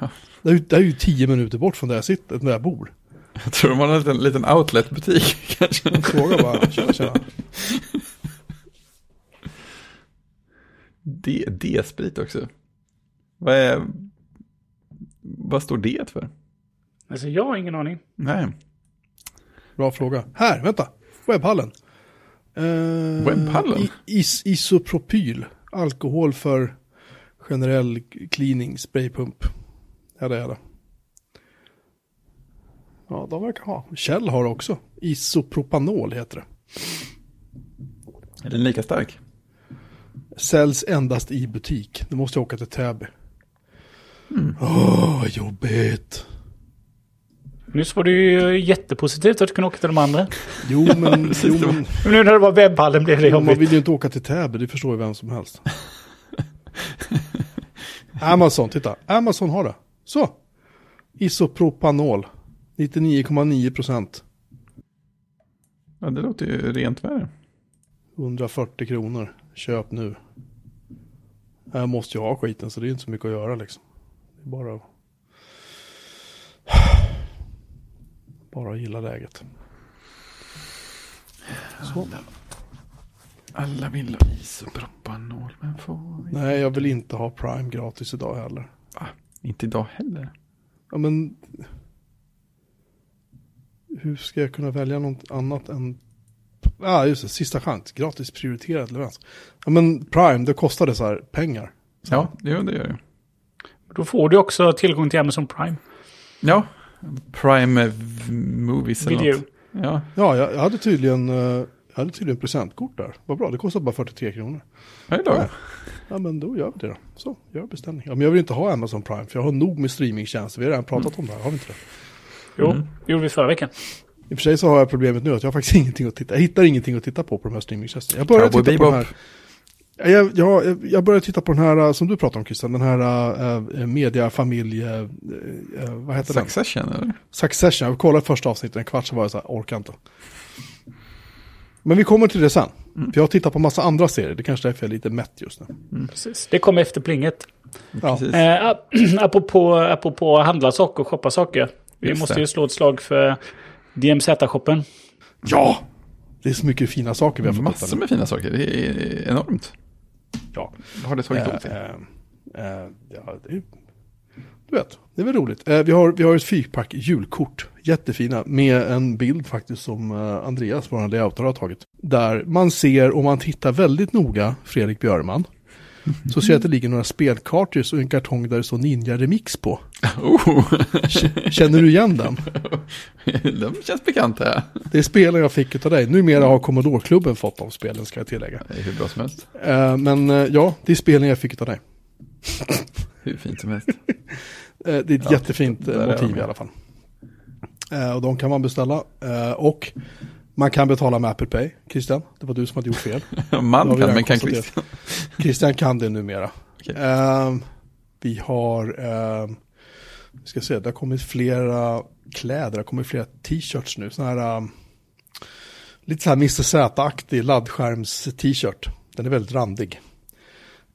Ja. Det är, ju, det är ju tio minuter bort från där jag sitter, där jag bor. Jag tror de har en liten, liten outletbutik [laughs] kanske. Jag frågar bara, tjena, tjena. D- D-sprit också. Vad är... Vad står det för? Alltså jag har ingen aning. Nej, Bra fråga. Här, vänta. Webbhallen. Eh, Webbhallen? Is, isopropyl. Alkohol för generell cleaning, spraypump. Ja, det är det. Ja, de verkar ha. Kjell har också. Isopropanol heter det. är den lika stark? Säljs endast i butik. Du måste jag åka till Täby. Åh, vad jobbigt. Nyss var det ju jättepositivt att du kunde åka till de andra. Jo, [laughs] men, jo, men Men nu när det var webbhallen blev det man jobbigt. vill ju inte åka till Täby, det förstår ju vem som helst. Amazon, titta. Amazon har det. Så. Isopropanol. 99,9 procent. Ja, det låter ju rent värre. 140 kronor. Köp nu. Jag måste ju ha skiten så det är inte så mycket att göra liksom. Det är bara att... Bara att gilla läget. Så. Alla vill ha isopropanol, men får vi? Nej, jag vill inte ha Prime gratis idag heller. Inte idag heller. Ja, men... Hur ska jag kunna välja något annat än... Ja, just det. Sista chans. Gratis prioriterad leverans. Ja, men Prime, det kostade så här pengar. Ja, jo, det gör det. Då får du också tillgång till Amazon Prime Ja, Prime Movies eller Video. något. Ja, Ja, jag, jag hade tydligen... eh, Jag hade tydligen presentkort där. Vad bra, det kostade bara 43 kronor. hej då. Ja, men då gör vi det då. Så, gör beställning. Ja, men jag vill inte ha Amazon Prime, för jag har nog med streamingtjänster. Vi har redan pratat om det här, har vi inte det? Jo, Mm. det gjorde vi förra veckan. I och för sig så har jag problemet nu att jag har faktiskt [laughs] ingenting att titta. Jag hittar ingenting att titta på på de här streamingtjänsterna. Jag börjar titta på den här. Jag, jag, jag börjar titta på den här uh, som du pratar om Christian, den här uh, uh, media, familj, uh, uh, vad heter den? Succession eller? Succession. Jag kollade första avsnittet, en kvart så var jag så här, orkar inte. Men vi kommer till det sen. För jag har tittat på massa andra serier, det kanske är därför jag är lite mätt just nu. Precis. Det kom efter plinget. Ja. Eh, ap- [clears throat] apropå, apropå handla saker och shoppa saker. Vi Just måste det. ju slå ett slag för DMZ-shoppen. ja! Det är så mycket fina saker vi har fått Massor med fina saker. Det är enormt. Ja. Har det tagit Eh, upp till? eh, eh, ja, det är, du vet, det är väl roligt. Eh, vi, har, vi har ett fyrpack julkort, jättefina, med en bild faktiskt som eh, Andreas, vår layoutare, har tagit. Där man ser, om man tittar väldigt noga, Fredrik Björman, så ser jag att det ligger några spelkartor och en kartong där det står Ninja Remix på. Oh, Känner du igen den? [laughs] de känns bekanta. Det är spelen jag fick av dig. Numera har Commodore-klubben fått de spelen, ska jag tillägga. Det är hur bra som helst. Eh, men eh, ja, det är spelen jag fick av dig. [laughs] Hur fint som helst. [laughs] Eh, Det är ett Ja, jättefint motiv i alla fall. Och de kan man beställa. Och man kan betala med Apple Pay. Christian, det var du som hade gjort fel. [laughs] Man kan, men kan. Christian. [laughs] Christian kan det numera. Okej. Eh, Vi har, eh, vi ska se, det har kommit flera kläder, det har kommit flera t-shirts nu. Sådana här, eh, lite så här Mr. Z-aktig laddskärms-t-shirt. Den är väldigt randig.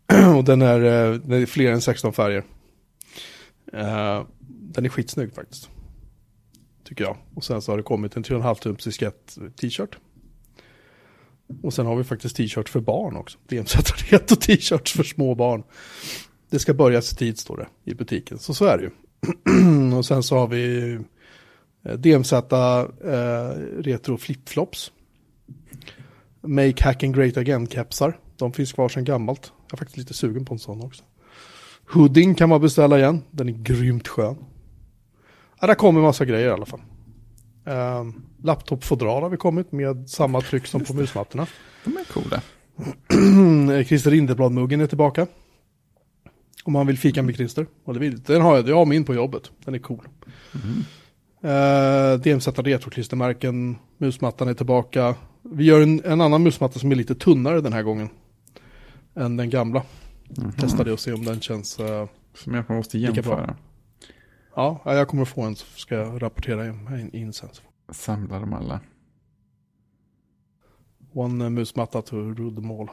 [clears throat] Och den är, eh, den är fler än 16 färger. Eh, den är skitsnygg faktiskt. Tycker jag. Och sen så har det kommit en 3,5 tums diskett t-shirt. Och sen har vi faktiskt t-shirt för barn också. DMZ Retro t-shirts för små barn. Det ska börjas i tid står det i butiken. Så så är det ju. [clears throat] och sen så har vi eh, DMZ eh, Retro flipflops. Make Hacking Great Again-kepsar. De finns kvar sedan gammalt. Jag är faktiskt lite sugen på en sån också. Hooding kan man beställa igen. Den är grymt skön. Ja, där kommer massa grejer i alla fall. Um, Laptopfodral har vi kommit med samma tryck som på musmattorna. De är coola. Mm, [clears throat] Christer Lindeblad-muggen är tillbaka. Om man vill fika med Christer. Och det vill, den har jag, jag har min på jobbet. Den är cool. Uh, DMZ Retro-klistermärken. Musmattan är tillbaka. Vi gör en, en annan musmatta som är lite tunnare den här gången. Än den gamla. Testade och se om den känns... eh, Som jag måste jämföra. Ja, ja, jag kommer att få en så ska jag rapportera in, in sen. Samla dem alla. One musmatta to rule them all.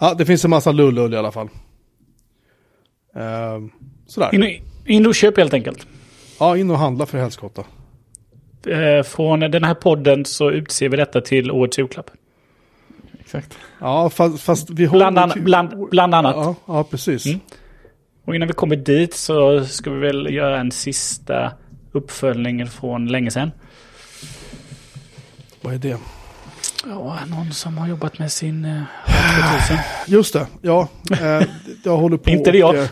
Ja, det finns en massa lullull i alla fall. Uh, sådär. In, in och köp helt enkelt. Ja, in och handla för helskotta. Eh, från den här podden så utser vi detta till årets julklapp. Exakt. Ja, fast, fast vi har... Bland, an, bland, bland annat. Ja, ja precis. Mm. Och innan vi kommer dit så ska vi väl göra en sista uppföljning från länge sedan. Vad är det? Ja, någon som har jobbat med sin eh, 2000. Just det, ja. Eh, jag håller på [laughs] Inte det och, jag. eh,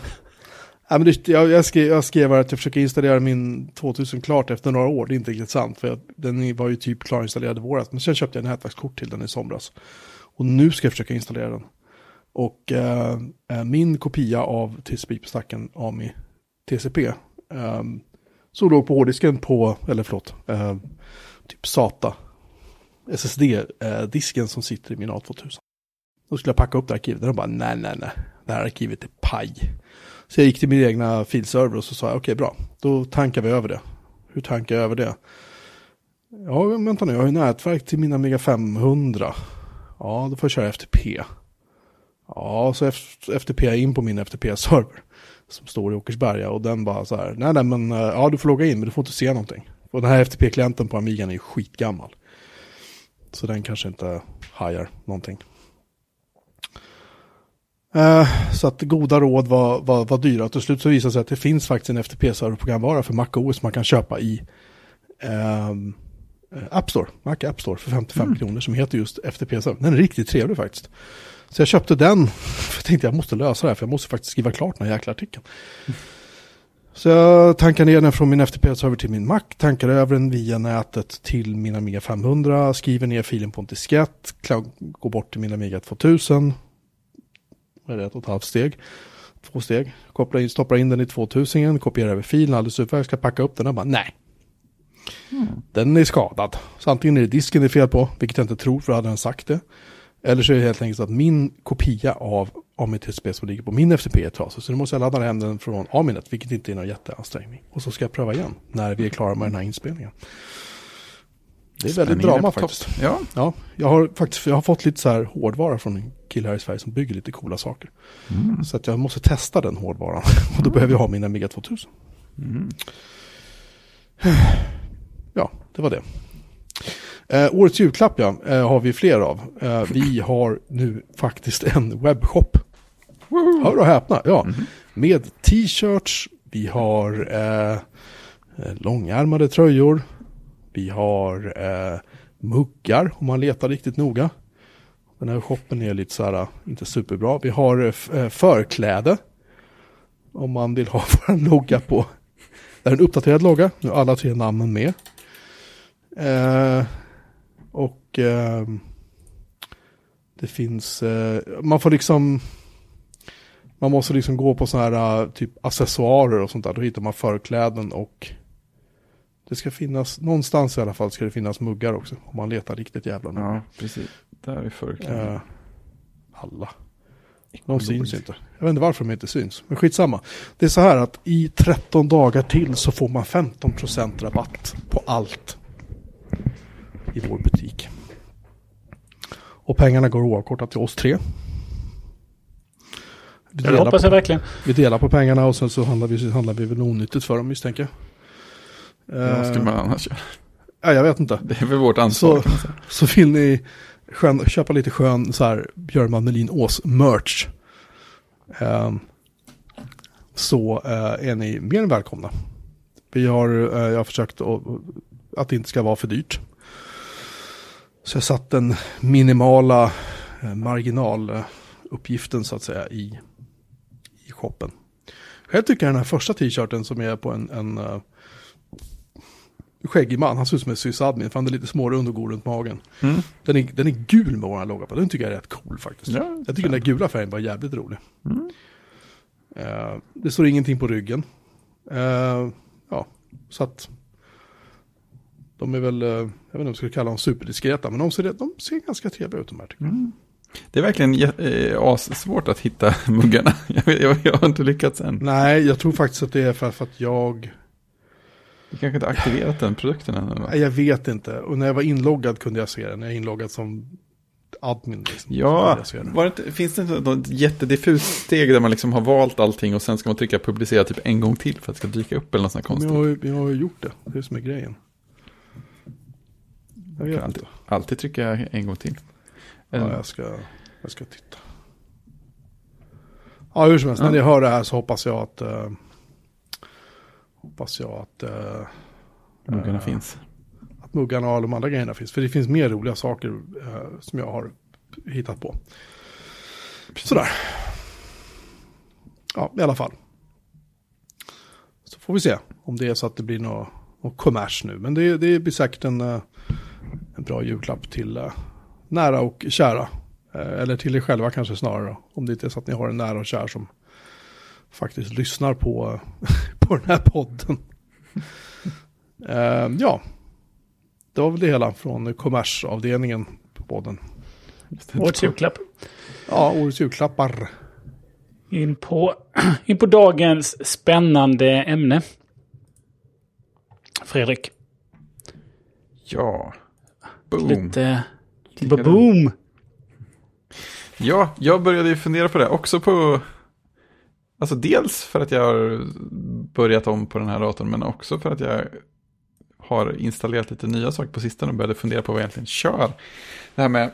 Ja, men det, jag, jag, skrev, jag skrev att jag försöker installera min 2000 klart efter några år. Det är inte riktigt sant. För jag, den var ju typ klarinstallerad i våras. Men sen köpte jag en nätverkskort till den i somras. Och nu ska jag försöka installera den. Och eh, eh, min kopia av TCP på stacken AMI TCP eh, som låg på hårddisken på, eller förlåt, eh, typ SATA SSD-disken som sitter i min A2000. Då skulle jag packa upp det arkivet och de bara nej, nej, nej, det här arkivet är paj. Så jag gick till min egna filserver och så sa jag okej okay, bra, då tankar vi över det. Hur tankar jag över det? Ja, vänta nu, jag har ju nätverk till mina Mega 500. Ja, då får jag köra FTP. Ja, så FTP in på min FTP-server. Som står i Åkersberga och den bara så här, nej nej men eh, ja du får logga in men du får inte se någonting. Och den här FTP-klienten på Amigan är ju skitgammal. Så den kanske inte hajar någonting. Uh, så att goda råd var, var, var dyra. Till slut så visade det sig att det finns faktiskt en FTP-serverprogramvara för MacOS man kan köpa i um, App Store, Mac App Store för 55 mm. kronor som heter just FTP-server. Den är riktigt trevlig faktiskt. Så jag köpte den, [laughs] jag tänkte jag måste lösa det här för jag måste faktiskt skriva klart den här jäkla artikeln. Mm. Så jag tankar ner den från min FTP-server till min Mac, tankar över den via nätet till min Amiga 500, skriver ner filen på en diskett, går bort till min Amiga 2000. Vad är det, ett och ett halvt steg? Två steg. Kopplar in, stoppar in den i 2000, kopierar över filen, alldeles utmärkt, jag ska packa upp den och bara nej. Mm. Den är skadad. Så antingen är det disken det är fel på, vilket jag inte tror för hade den sagt det. Eller så är det helt enkelt så att min kopia av AMI-TCP som ligger på min FTP är trasig. Så nu måste jag ladda hem den från Aminet, vilket inte är någon jätteansträngning. Och så ska jag pröva igen när vi är klara med den här inspelningen. Det är väldigt drama faktiskt. Ja. ja, jag har faktiskt jag har fått lite så här hårdvara från en kille här i Sverige som bygger lite coola saker. Mm. Så att jag måste testa den hårdvaran. [laughs] Och då mm. behöver jag ha min Amiga 2000. Mm. Ja, det var det. Eh, årets julklapp ja, eh, har vi fler av. Eh, vi har nu faktiskt en webbshop. Hör och häpna, ja. Mm -hmm. Med t-shirts, vi har eh, eh, långärmade tröjor, vi har eh, muggar om man letar riktigt noga. Den här shoppen är lite så här, inte superbra. Vi har eh, förkläde. Om man vill ha [laughs] vår logga på. Det är en uppdaterad logga, nu är alla tre namnen med. Eh, och eh, det finns, eh, man får liksom, man måste liksom gå på sådana här typ accessoarer och sånt där. Då hittar man förkläden och det ska finnas, någonstans i alla fall ska det finnas muggar också. Om man letar riktigt jävla noga. Ja, precis. Där är förkläden. Eh, alla. De syns inte. Jag vet inte varför de inte syns. Men skitsamma. Det är så här att i 13 dagar till så får man 15% rabatt på allt i vår butik. Och pengarna går oavkortat till oss tre. Vi hoppas jag på, verkligen. Vi delar på pengarna och sen så handlar vi, handlar vi väl onyttigt för dem misstänker jag. Vad skulle man annars göra? Ja, jag vet inte. Det är väl vårt ansvar. Så, så vill ni skön, köpa lite skön så här Björn Melin Ås merch. Um, så uh, är ni mer än välkomna. Vi har, uh, jag har försökt att, att det inte ska vara för dyrt. Så jag satt den minimala eh, marginaluppgiften så att säga i, i shoppen. Jag tycker den här första t-shirten som är på en, en uh, skäggig man, han ser ut som en sysadmin för han är lite smårund och god runt magen. Mm. Den, är, den är gul med våran logga på, den tycker jag är rätt cool faktiskt. Ja, jag tycker den där gula färgen var jävligt rolig. Mm. Uh, det står ingenting på ryggen. Uh, ja, så att de är väl, eh, jag vet inte om jag skulle kalla dem superdiskreta, men de ser, de ser ganska trevliga ut de här tycker jag. Mm. Det är verkligen äh, svårt att hitta [laughs] muggarna. [laughs] Jag, jag, jag, har inte lyckats än. Nej, jag tror faktiskt att det är för, för att jag... Du kanske inte aktiverat den produkten än? Nej, jag vet inte. Och när jag var inloggad kunde jag se den. När jag är inloggad som admin. Liksom, ja, det inte, finns det inte något jättediffust steg där man liksom har valt allting och sen ska man trycka publicera typ en gång till för att det ska dyka upp eller något sånt konstigt? Jag har, jag har gjort det, det är det som är grejen. Jag vet alltid, alltid trycka en gång till. Ja, jag ska, jag ska titta. Ja, hur som helst, ja. när ni hör det här så hoppas jag att... Uh, hoppas jag att... Uh, muggarna uh, finns. Att muggarna och de andra grejerna finns. För det finns mer roliga saker uh, som jag har hittat på. Precis. Sådär. Ja, i alla fall. Så får vi se om det är så att det blir något, något kommers nu. Men det, det blir säkert en, en bra julklapp till uh, nära och kära. Eh, eller till er själva kanske snarare om det inte är så att ni har en nära och kär som faktiskt lyssnar på, [laughs] på den här podden. Eh, ja, det var väl det hela från kommersavdelningen på podden. Årets julklapp. Ja, årets julklappar. In på, [clears throat] in på dagens spännande ämne. Fredrik. Ja. Boom. Lite... Boom! Ja, jag började ju fundera på det också på... Alltså dels för att jag har börjat om på den här datorn, men också för att jag har installerat lite nya saker på sistone och började fundera på vad jag egentligen kör. Det här med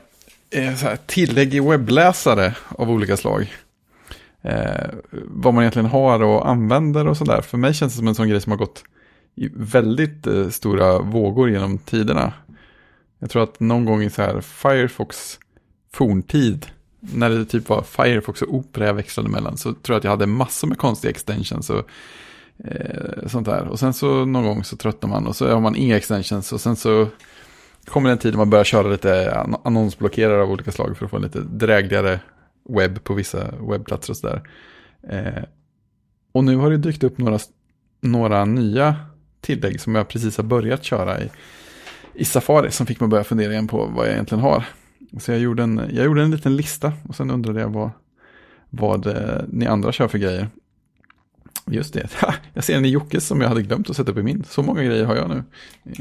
eh, så här, tillägg i webbläsare av olika slag. Eh, vad man egentligen har och använder och sådär. För mig känns det som en sån grej som har gått i väldigt eh, stora vågor genom tiderna. Jag tror att någon gång i så här Firefox forntid, när det typ var Firefox och Opera jag växlade mellan, så tror jag att jag hade massor med konstiga extensions och eh, sånt där. Och sen så någon gång så tröttnar man och så har man inga extensions och sen så kommer det en tid när man börjar köra lite annonsblockerare av olika slag för att få en lite drägligare webb på vissa webbplatser och sådär. Eh, och nu har det dykt upp några, några nya tillägg som jag precis har börjat köra i, i Safari som fick mig att börja fundera igen på vad jag egentligen har. Så jag gjorde en, jag gjorde en liten lista och sen undrade jag vad, vad eh, ni andra kör för grejer. Just det, [laughs] jag ser en i Jockes som jag hade glömt att sätta upp i min. Så många grejer har jag nu.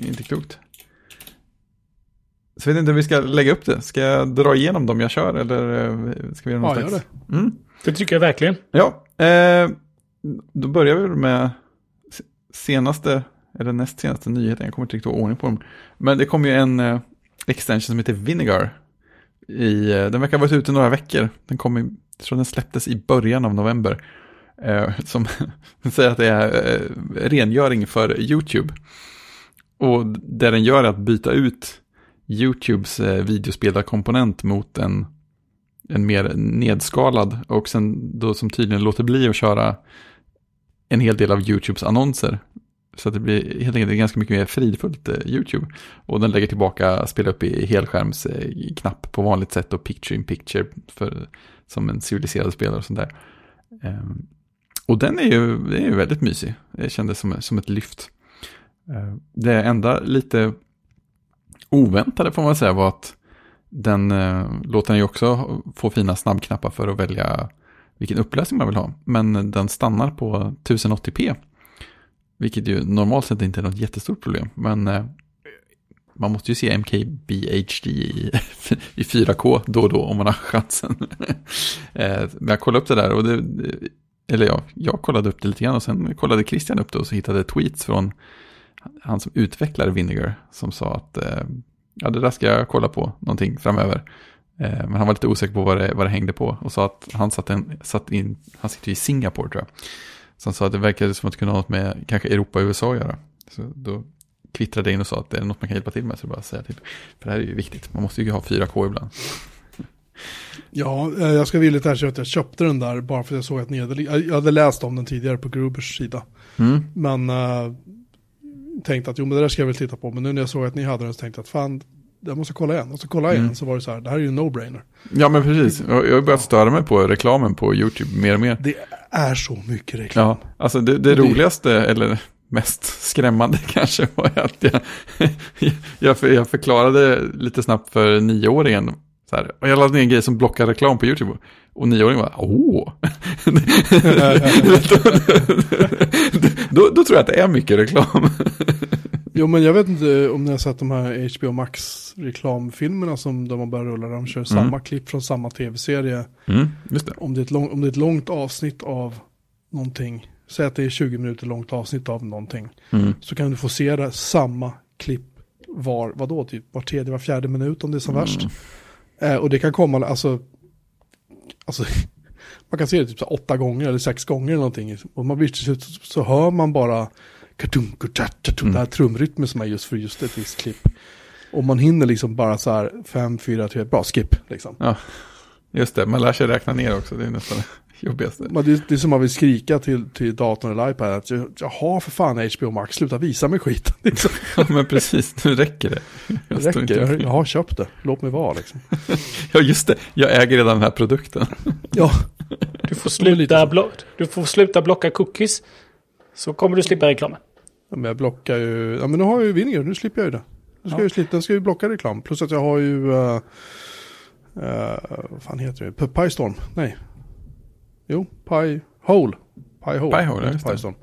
Inte klokt. Så jag vet inte om vi ska lägga upp det. Ska jag dra igenom dem jag kör eller eh, ska vi göra något Ja, slags... det. Mm. Det tycker jag verkligen. Ja, eh, då börjar vi med se- senaste, eller näst senaste nyheten. Jag kommer inte riktigt ihåg ordning på dem. Men det kom ju en eh, extension som heter Vinegar. I, eh, den verkar ha varit ute några veckor. Den kom i, jag tror den släpptes i början av november. Eh, som [laughs] säger att det är eh, rengöring för YouTube. Och det den gör är att byta ut YouTubes eh, videospelarkomponent mot en en mer nedskalad och sen då som tydligen låter bli att köra en hel del av YouTubes annonser. Så att det blir helt enkelt ganska mycket mer fridfullt eh, YouTube. Och den lägger tillbaka, spela upp i helskärmsknapp på vanligt sätt och picture in picture för, som en civiliserad spelare och sånt där. Ehm, och den är ju, den är ju väldigt mysig. Det kändes som, som ett lyft. Eh, Det enda lite oväntade får man säga var att den eh, låter den ju också få fina snabbknappar för att välja vilken upplösning man vill ha. Men den stannar på 1080p. Vilket ju normalt sett inte är något jättestort problem. Men eh, man måste ju se MKBHD i, [laughs] i 4K då och då om man har chansen. [laughs] eh, men jag kollade upp det där och det, eller ja, jag kollade upp det lite grann och sen kollade Christian upp det och så hittade tweets från han som utvecklar Vinegar som sa att eh, ja, det där ska jag kolla på någonting framöver. Eh, men han var lite osäker på vad det, vad det hängde på och sa att han satt, en, satt in, han sitter i Singapore tror jag. Så han sa att det verkade som att det kunde ha något med kanske Europa och USA att göra. Så då kvittrade jag in och sa att det är något man kan hjälpa till med så bara säga till. För det här är ju viktigt, man måste ju ha 4K ibland. [laughs] Ja, eh, jag ska villigt erkänna att jag köpte den där bara för att jag såg att ni hade, jag hade läst om den tidigare på Grubers sida. Mm. Men äh, tänkte att jo men det där ska jag väl titta på. Men nu när jag såg att ni hade den så tänkte jag att fan, jag måste kolla igen. Och så kolla igen Mm. så var det så här, det här är ju en no-brainer. Ja men precis, jag har börjat störa mig på reklamen på YouTube mer och mer. Det är så mycket reklam. Ja, alltså det, det Det- roligaste, eller mest skrämmande [laughs] kanske var att jag, [laughs] jag, jag förklarade lite snabbt för nioåringen. Så här, och jag laddade ner en grej som blockar reklam på YouTube. Och nioåringen var, åh. [laughs] då, då tror jag att det är mycket reklam. Jo men jag vet inte om ni har sett de här HBO Max reklamfilmerna som de har börjat rulla. De kör samma klipp från samma tv-serie. Mm, det. Om det, är ett lång, om det är ett långt avsnitt av någonting. Säg att det är 20 minuter långt avsnitt av någonting. Mm. Så kan du få se det, samma klipp var, vadå, typ var tredje, var fjärde minut om det är som värst. Eh, och det kan komma, alltså, alltså [laughs] man kan se det typ så åtta gånger eller sex gånger eller någonting. Och man blir till slut så hör man bara katum, kutat, katum, Mm. det här trumrytmen som är just för just ett visst klipp. Och man hinner liksom bara så här fem, fyra, tre, bra, skip liksom. Just det, man lär sig räkna ner också. Det är nästan jobbigaste. Men det, det är som man vill skrika till, till datorn eller iPad att jag, har för fan HBO Max, sluta visa mig skiten. Liksom. [laughs] Ja, men precis, nu räcker det. Jag Det räcker, jag, jag har köpt det, låt mig vara liksom. [laughs] Ja, just det. Jag äger redan den här produkten. [laughs] Ja, Du får, sluta du får sluta blocka cookies. Så kommer du slippa reklamen. Men jag blockar ju, ja men nu har jag ju Vinegar, nu slipper jag ju det. Nu ska Ja. jag ju slippa, den ska ju blocka reklam. Plus att jag har ju, uh, uh, vad fan heter det, P- Pystorm, nej. Jo, Py, Hole. Ja, inte just det. Pystorm.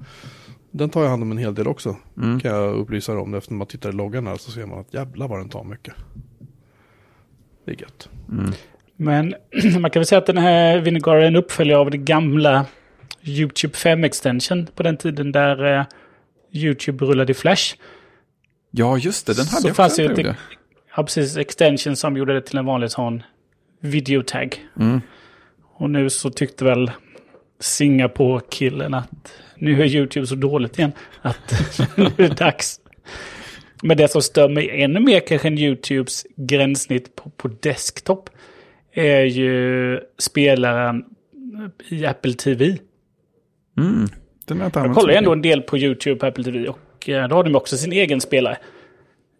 Den tar jag hand om en hel del också. Mm. Kan jag upplysa er om det. Efter man tittar i loggan här så ser man att jävlar vad den tar mycket. Det är gött. Mm. Men [clears throat] man kan väl säga att den här Vinegar är en uppföljare av det gamla YouTube 5 Extension på den tiden där eh, YouTube rullade i Flash. Ja, just det. Den hade Så jag fanns ju ett-. Ja, precis. Extension som gjorde det till en vanlig sån videotag. Mm. Och nu så tyckte väl Singapore-killen att nu är YouTube så dåligt igen att [laughs] nu är det dags. Men det som stör mig ännu mer kanske än YouTubes gränssnitt på, på desktop är ju spelaren i Apple TV. Mm. Den har jag inte Jag använt kollar ändå en del på YouTube på Apple TV och eh, då har de också sin egen spelare.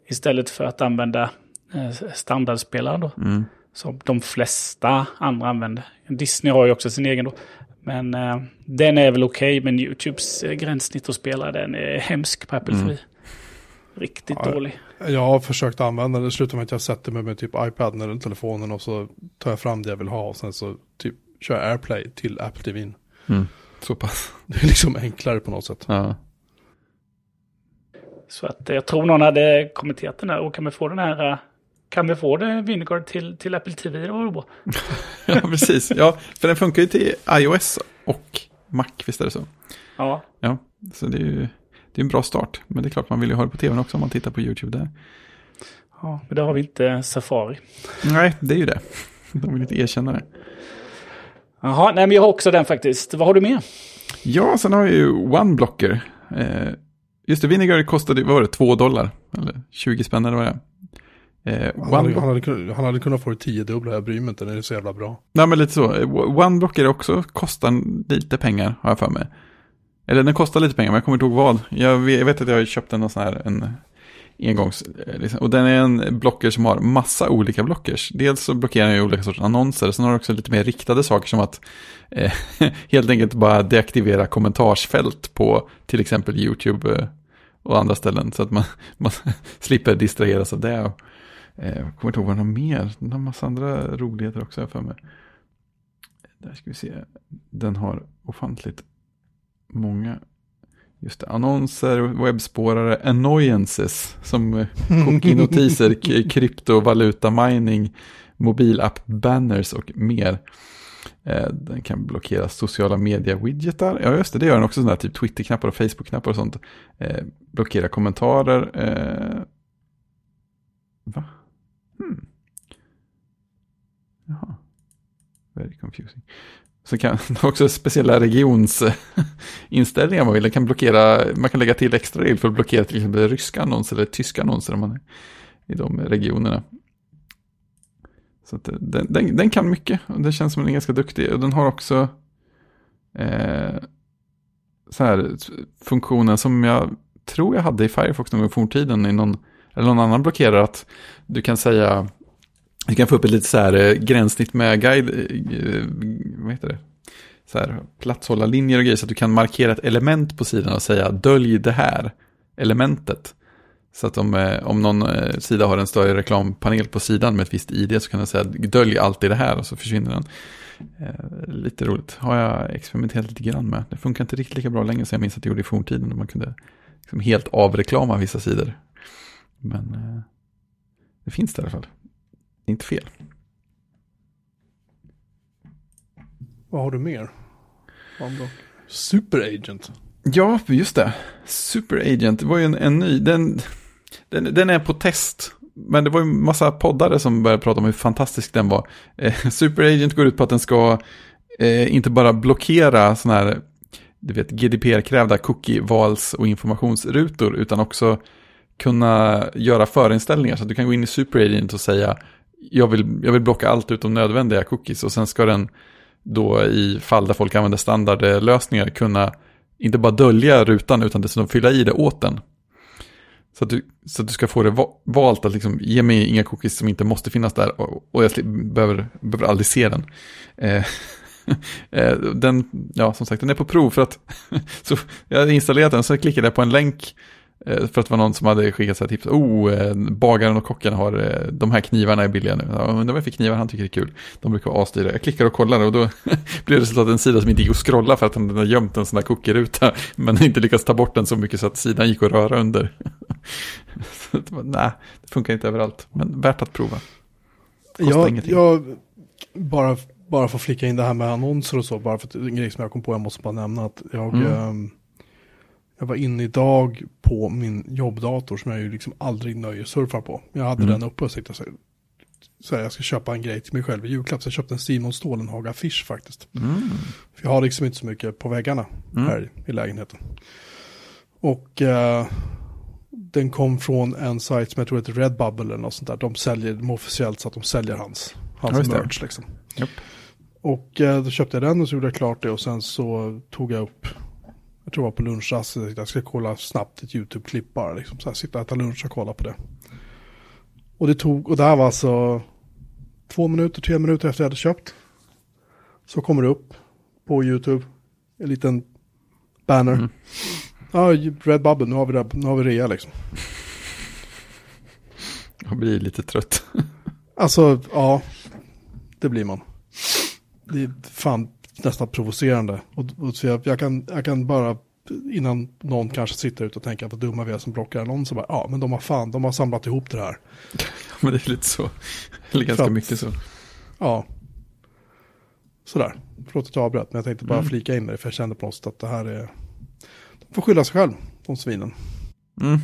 Istället för att använda eh, standardspelaren då. Mm. Som de flesta andra använder. Disney har ju också sin egen då. Men eh, den är väl okej, men YouTubes eh, gränssnitt att spela den är hemsk på Apple Mm. TV. Riktigt Ja, dålig. Jag har försökt använda det. Det slutar med att jag sätter mig med typ iPaden eller telefonen och så tar jag fram det jag vill ha. Och sen så typ kör jag AirPlay till Apple TV. Mm. Så pass. [laughs] Det är liksom enklare på något sätt. Ja. Så att eh, jag tror någon hade kommenterat den där. Och kan vi få den här... eh, Kan vi få den Vinegar till, till Apple TV? Då? [laughs] ja, precis. Ja, för den funkar ju till iOS och Mac, visst är det så? Ja. Ja, så det är ju det är en bra start. Men det är klart man vill ju ha det på tvn också om man tittar på YouTube där. ja, men där har vi inte Safari. Nej, det är ju det. De vill inte erkänna det. Jaha, nej men jag har också den faktiskt. Vad har du med? Ja, sen har jag ju OneBlocker. Eh, just det, Vinegar kostade, vad var det, 2 dollar? Eller 20 spänn eller vad det är. Eh, Han hade, han, hade, kunnat- han hade kunnat få det tio dubbla, jag bryr mig inte, det är så jävla bra. Nej, men lite så. Eh, OneBlocker också kostar lite pengar, har jag för mig. Eller den kostar lite pengar, men jag kommer inte ihåg vad. Jag vet, jag vet att jag har köpt en sån här, en engångs... Eh, liksom, och den är en blocker som har massa olika blockers. Dels så blockerar den ju olika sorters annonser, sen har den också lite mer riktade saker som att eh, [laughs] helt enkelt bara deaktivera kommentarsfält på till exempel YouTube eh, och andra ställen. Så att man, [laughs] man slipper distraheras av det. Och, eh, jag kommer inte ihåg vad den har mer. Den har massa andra roligheter också, har jag för mig. Där ska vi se. Den har ofantligt många. Just det, annonser, webbspårare, annoyances som eh, cookie-notiser, [laughs] k- krypto, valuta, mining, mobilapp-banners och mer. Eh, Den kan blockera sociala media-widgetar. Ja, just det, det gör den också. Sådana här typ Twitter-knappar och Facebook-knappar och sånt. Eh, blockera kommentarer. Eh, va? Hmm. Jaha. Very confusing. Så kan [laughs] den har också speciella regionsinställningar man vill. Man kan blockera, man kan lägga till extra regler för att blockera till exempel ryska annonser eller tyska annonser om man är i de regionerna. Så att den, den, den kan mycket och det känns som den är ganska duktig. Och den har också eh, så här funktionen som jag tror jag hade i Firefox någon gång i forntiden i någon, eller någon annan blockerare att du kan säga vi kan få upp ett litet så här eh, gränssnitt med guide, eh, eh, vad heter det? Så här platshållarlinjer och grejer så att du kan markera ett element på sidan och säga dölj det här elementet. Så att om, om någon sida har en större reklampanel på sidan med ett visst ID så kan du säga dölj alltid det här och så försvinner den. Eh, lite roligt. Har jag experimenterat lite grann med. Det funkar inte riktigt lika bra längre som jag minns att det gjorde i forntiden. Då man kunde liksom helt avreklama vissa sidor. Men eh, det finns det i alla fall. Det är inte fel. Vad har du mer? OneBlock. Superagent. Ja, just det. Super Agent det var ju en, en ny. Den, den, den är på test. Men det var ju en massa poddare som började prata om hur fantastisk den var. Eh, [laughs] Super Agent går ut på att den ska eh, inte bara blockera sådana här du vet, GDPR-krävda cookie-vals och informationsrutor utan också kunna göra förinställningar. Så att du kan gå in i Super Agent och säga jag vill, jag vill blocka allt utom nödvändiga cookies och sen ska den då i fall där folk använder standardlösningar kunna inte bara dölja rutan utan dessutom fylla i det åt den. Så att du, så att du ska få det valt att liksom, ge mig inga cookies som inte måste finnas där och, och jag behöver, behöver aldrig se den. Eh, [laughs] eh, den, ja som sagt, den är på prov för att [laughs] så jag hade installerat den så klickade jag på en länk för att det var någon som hade skickat sig tips. Oh, eh, bagaren och kocken har eh, de här knivarna är billiga nu. Jag undrar för knivar han tycker är kul. De brukar vara asdyra. Jag klickar och kollar och då [laughs] blir resultatet en sida som inte gick att scrolla för att han hade gömt en sån där cookie-ruta. [laughs] Men inte lyckats ta bort den så mycket så att sidan gick att röra under. [laughs] nej, det funkar inte överallt. Men värt att prova. Ja, jag bara, bara för att flika in det här med annonser och så. Bara för att det är en grej som jag kom på. Jag måste bara nämna att jag... Mm. Um, jag var inne idag på min jobbdator som jag ju liksom aldrig nöjessurfar på. Jag hade mm. den uppe och tänkte så, så här, jag ska köpa en grej till mig själv i julklapp. Så jag köpte en Simon Stålenhaga affisch faktiskt. Mm. För jag har liksom inte så mycket på väggarna mm. här i lägenheten. Och eh, den kom från en sajt som jag tror heter Redbubble eller något sånt där. De säljer dem officiellt så att de säljer hans, hans ja, merch liksom. Yep. Och eh, då köpte jag den och så gjorde jag klart det och sen så tog jag upp jag tror det var på lunchrast, jag ska kolla snabbt ett YouTube-klipp bara. Liksom, så här, sitta och äta lunch och kolla på det. Och det tog, och det här var alltså två minuter, tre minuter efter jag hade köpt. Så kommer det upp på YouTube, en liten banner. Mm. Ja, Red Bubble, nu har vi, det, nu har vi rea liksom. Jag blir lite trött. alltså, ja, det blir man. Det är fan nästan provocerande. Och, och så jag, jag, kan, jag kan bara, innan någon kanske sitter ute och tänker vad dumma vi är som blockar någon, så bara, ja men de har fan, de har samlat ihop det här. [laughs] men det är lite så, eller ganska att, mycket så. Ja. Sådär, förlåt att jag avbröt, men jag tänkte bara mm. flika in det, för jag kände på något sätt att det här är, de får skylla sig själv, de svinen. Mm.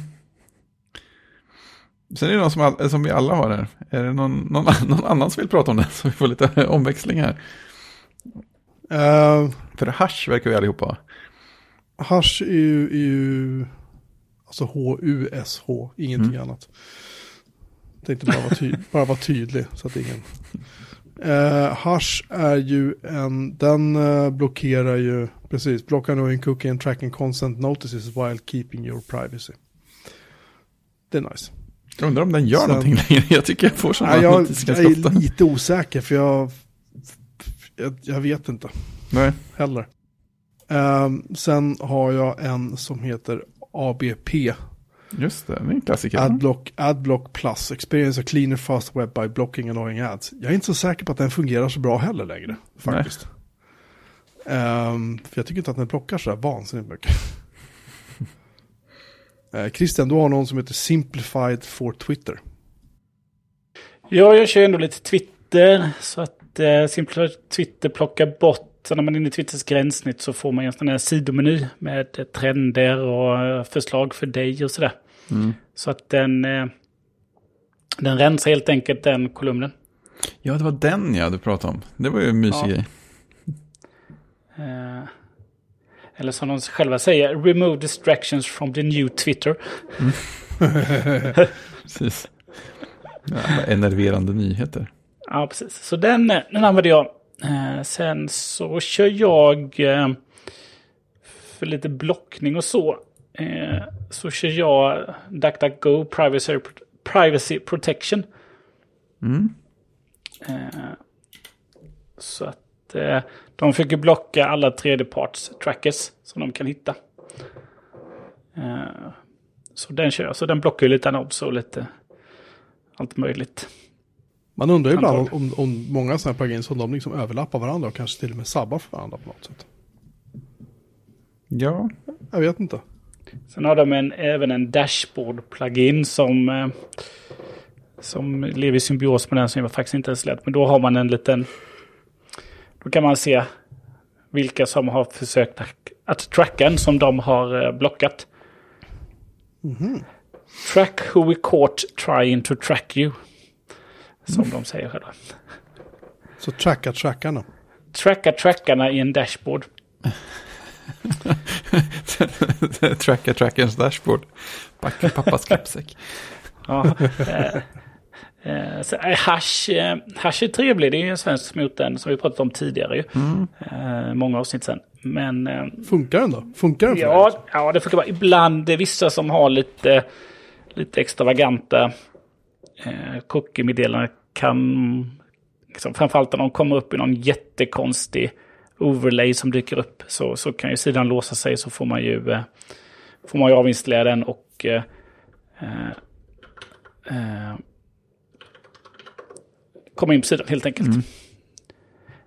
Sen är det någon som, all, som vi alla har här. Är det någon, någon, [laughs] någon annan som vill prata om det? Så vi får lite [laughs] omväxling här. Uh, För hash verkar vi allihopa ha. Hash är ju, är ju alltså H-U-S-H, ingenting mm. annat. Tänkte bara vara, ty [laughs] bara vara tydlig så att ingen... Uh, hash är ju en, den uh, blockerar ju, precis, blockar nu en cookie and tracking consent notices while keeping your privacy. Det är nice. Jag undrar om den gör Sen, någonting längre. Jag tycker jag får sådana jag, jag är lite osäker för jag jag, jag vet inte. Nej. Heller. Um, sen har jag en som heter ABP. Just det, det är en klassiker. Adblock, Adblock Plus, Experience a cleaner fast web by blocking annoying ads. Jag är inte så säker på att den fungerar så bra heller längre, faktiskt. Um, för jag tycker inte att den blockar så här vansinnigt mycket. uh, [laughs] Christian, du har någon som heter Simplified for Twitter. Ja, jag kör ändå lite Twitter. Så att eh, Simpla Twitter plockar bort, så när man är inne i Twitters gränssnitt så får man en sån här sidomeny med trender och eh, förslag för dig och sådär. Mm. Så att den, eh, den rensar helt enkelt den kolumnen. Ja, det var den jag hade pratat om. Det var ju en mysig ja. grej. Eller som de själva säger, remove distractions from the new Twitter. Mm. [laughs] Precis. Ja, enerverande nyheter. Ja, precis. Så den, den använder jag. Eh, sen så kör jag eh, för lite blockning och så. Eh, så kör jag DuckDuckGo Privacy, Privacy Protection. Mm. Eh, så att eh, de försöker blocka alla tredjeparts trackers som de kan hitta. Eh, så den kör jag. Så den blockar ju lite annons och lite allt möjligt. Man undrar ju ibland om, om många sådana här plugins som de liksom överlappar varandra och kanske till och med sabbar för varandra på något sätt. Ja. Jag vet inte. Sen har de en, även en dashboard-plugin som, eh, som lever i symbios med den som jag faktiskt inte ens lätt. Men då har man en liten... Då kan man se vilka som har försökt att tracka en som de har eh, blockat. Mm -hmm. Track who we caught trying to track you. Som de säger själva. Så tracka trackarna? Tracka trackarna i en dashboard. [laughs] tracka trackarens dashboard. Backa pappas kappsäck. ja, eh, Eh, så, eh, hash, eh, hash är trevlig, det är ju en svensk smoothen som vi pratat om tidigare ju. Eh, många avsnitt sen. Men eh, Funkar den då? Funkar den ja, ja, det funkar bara. Ibland det är vissa som har lite, lite extravaganta eh, cookie-meddelanden kan, liksom, framförallt när de kommer upp i någon jättekonstig overlay som dyker upp, så, så kan ju sidan låsa sig så får man ju, eh, får man ju avinstallera den och eh, eh, eh, komma in på sidan helt enkelt.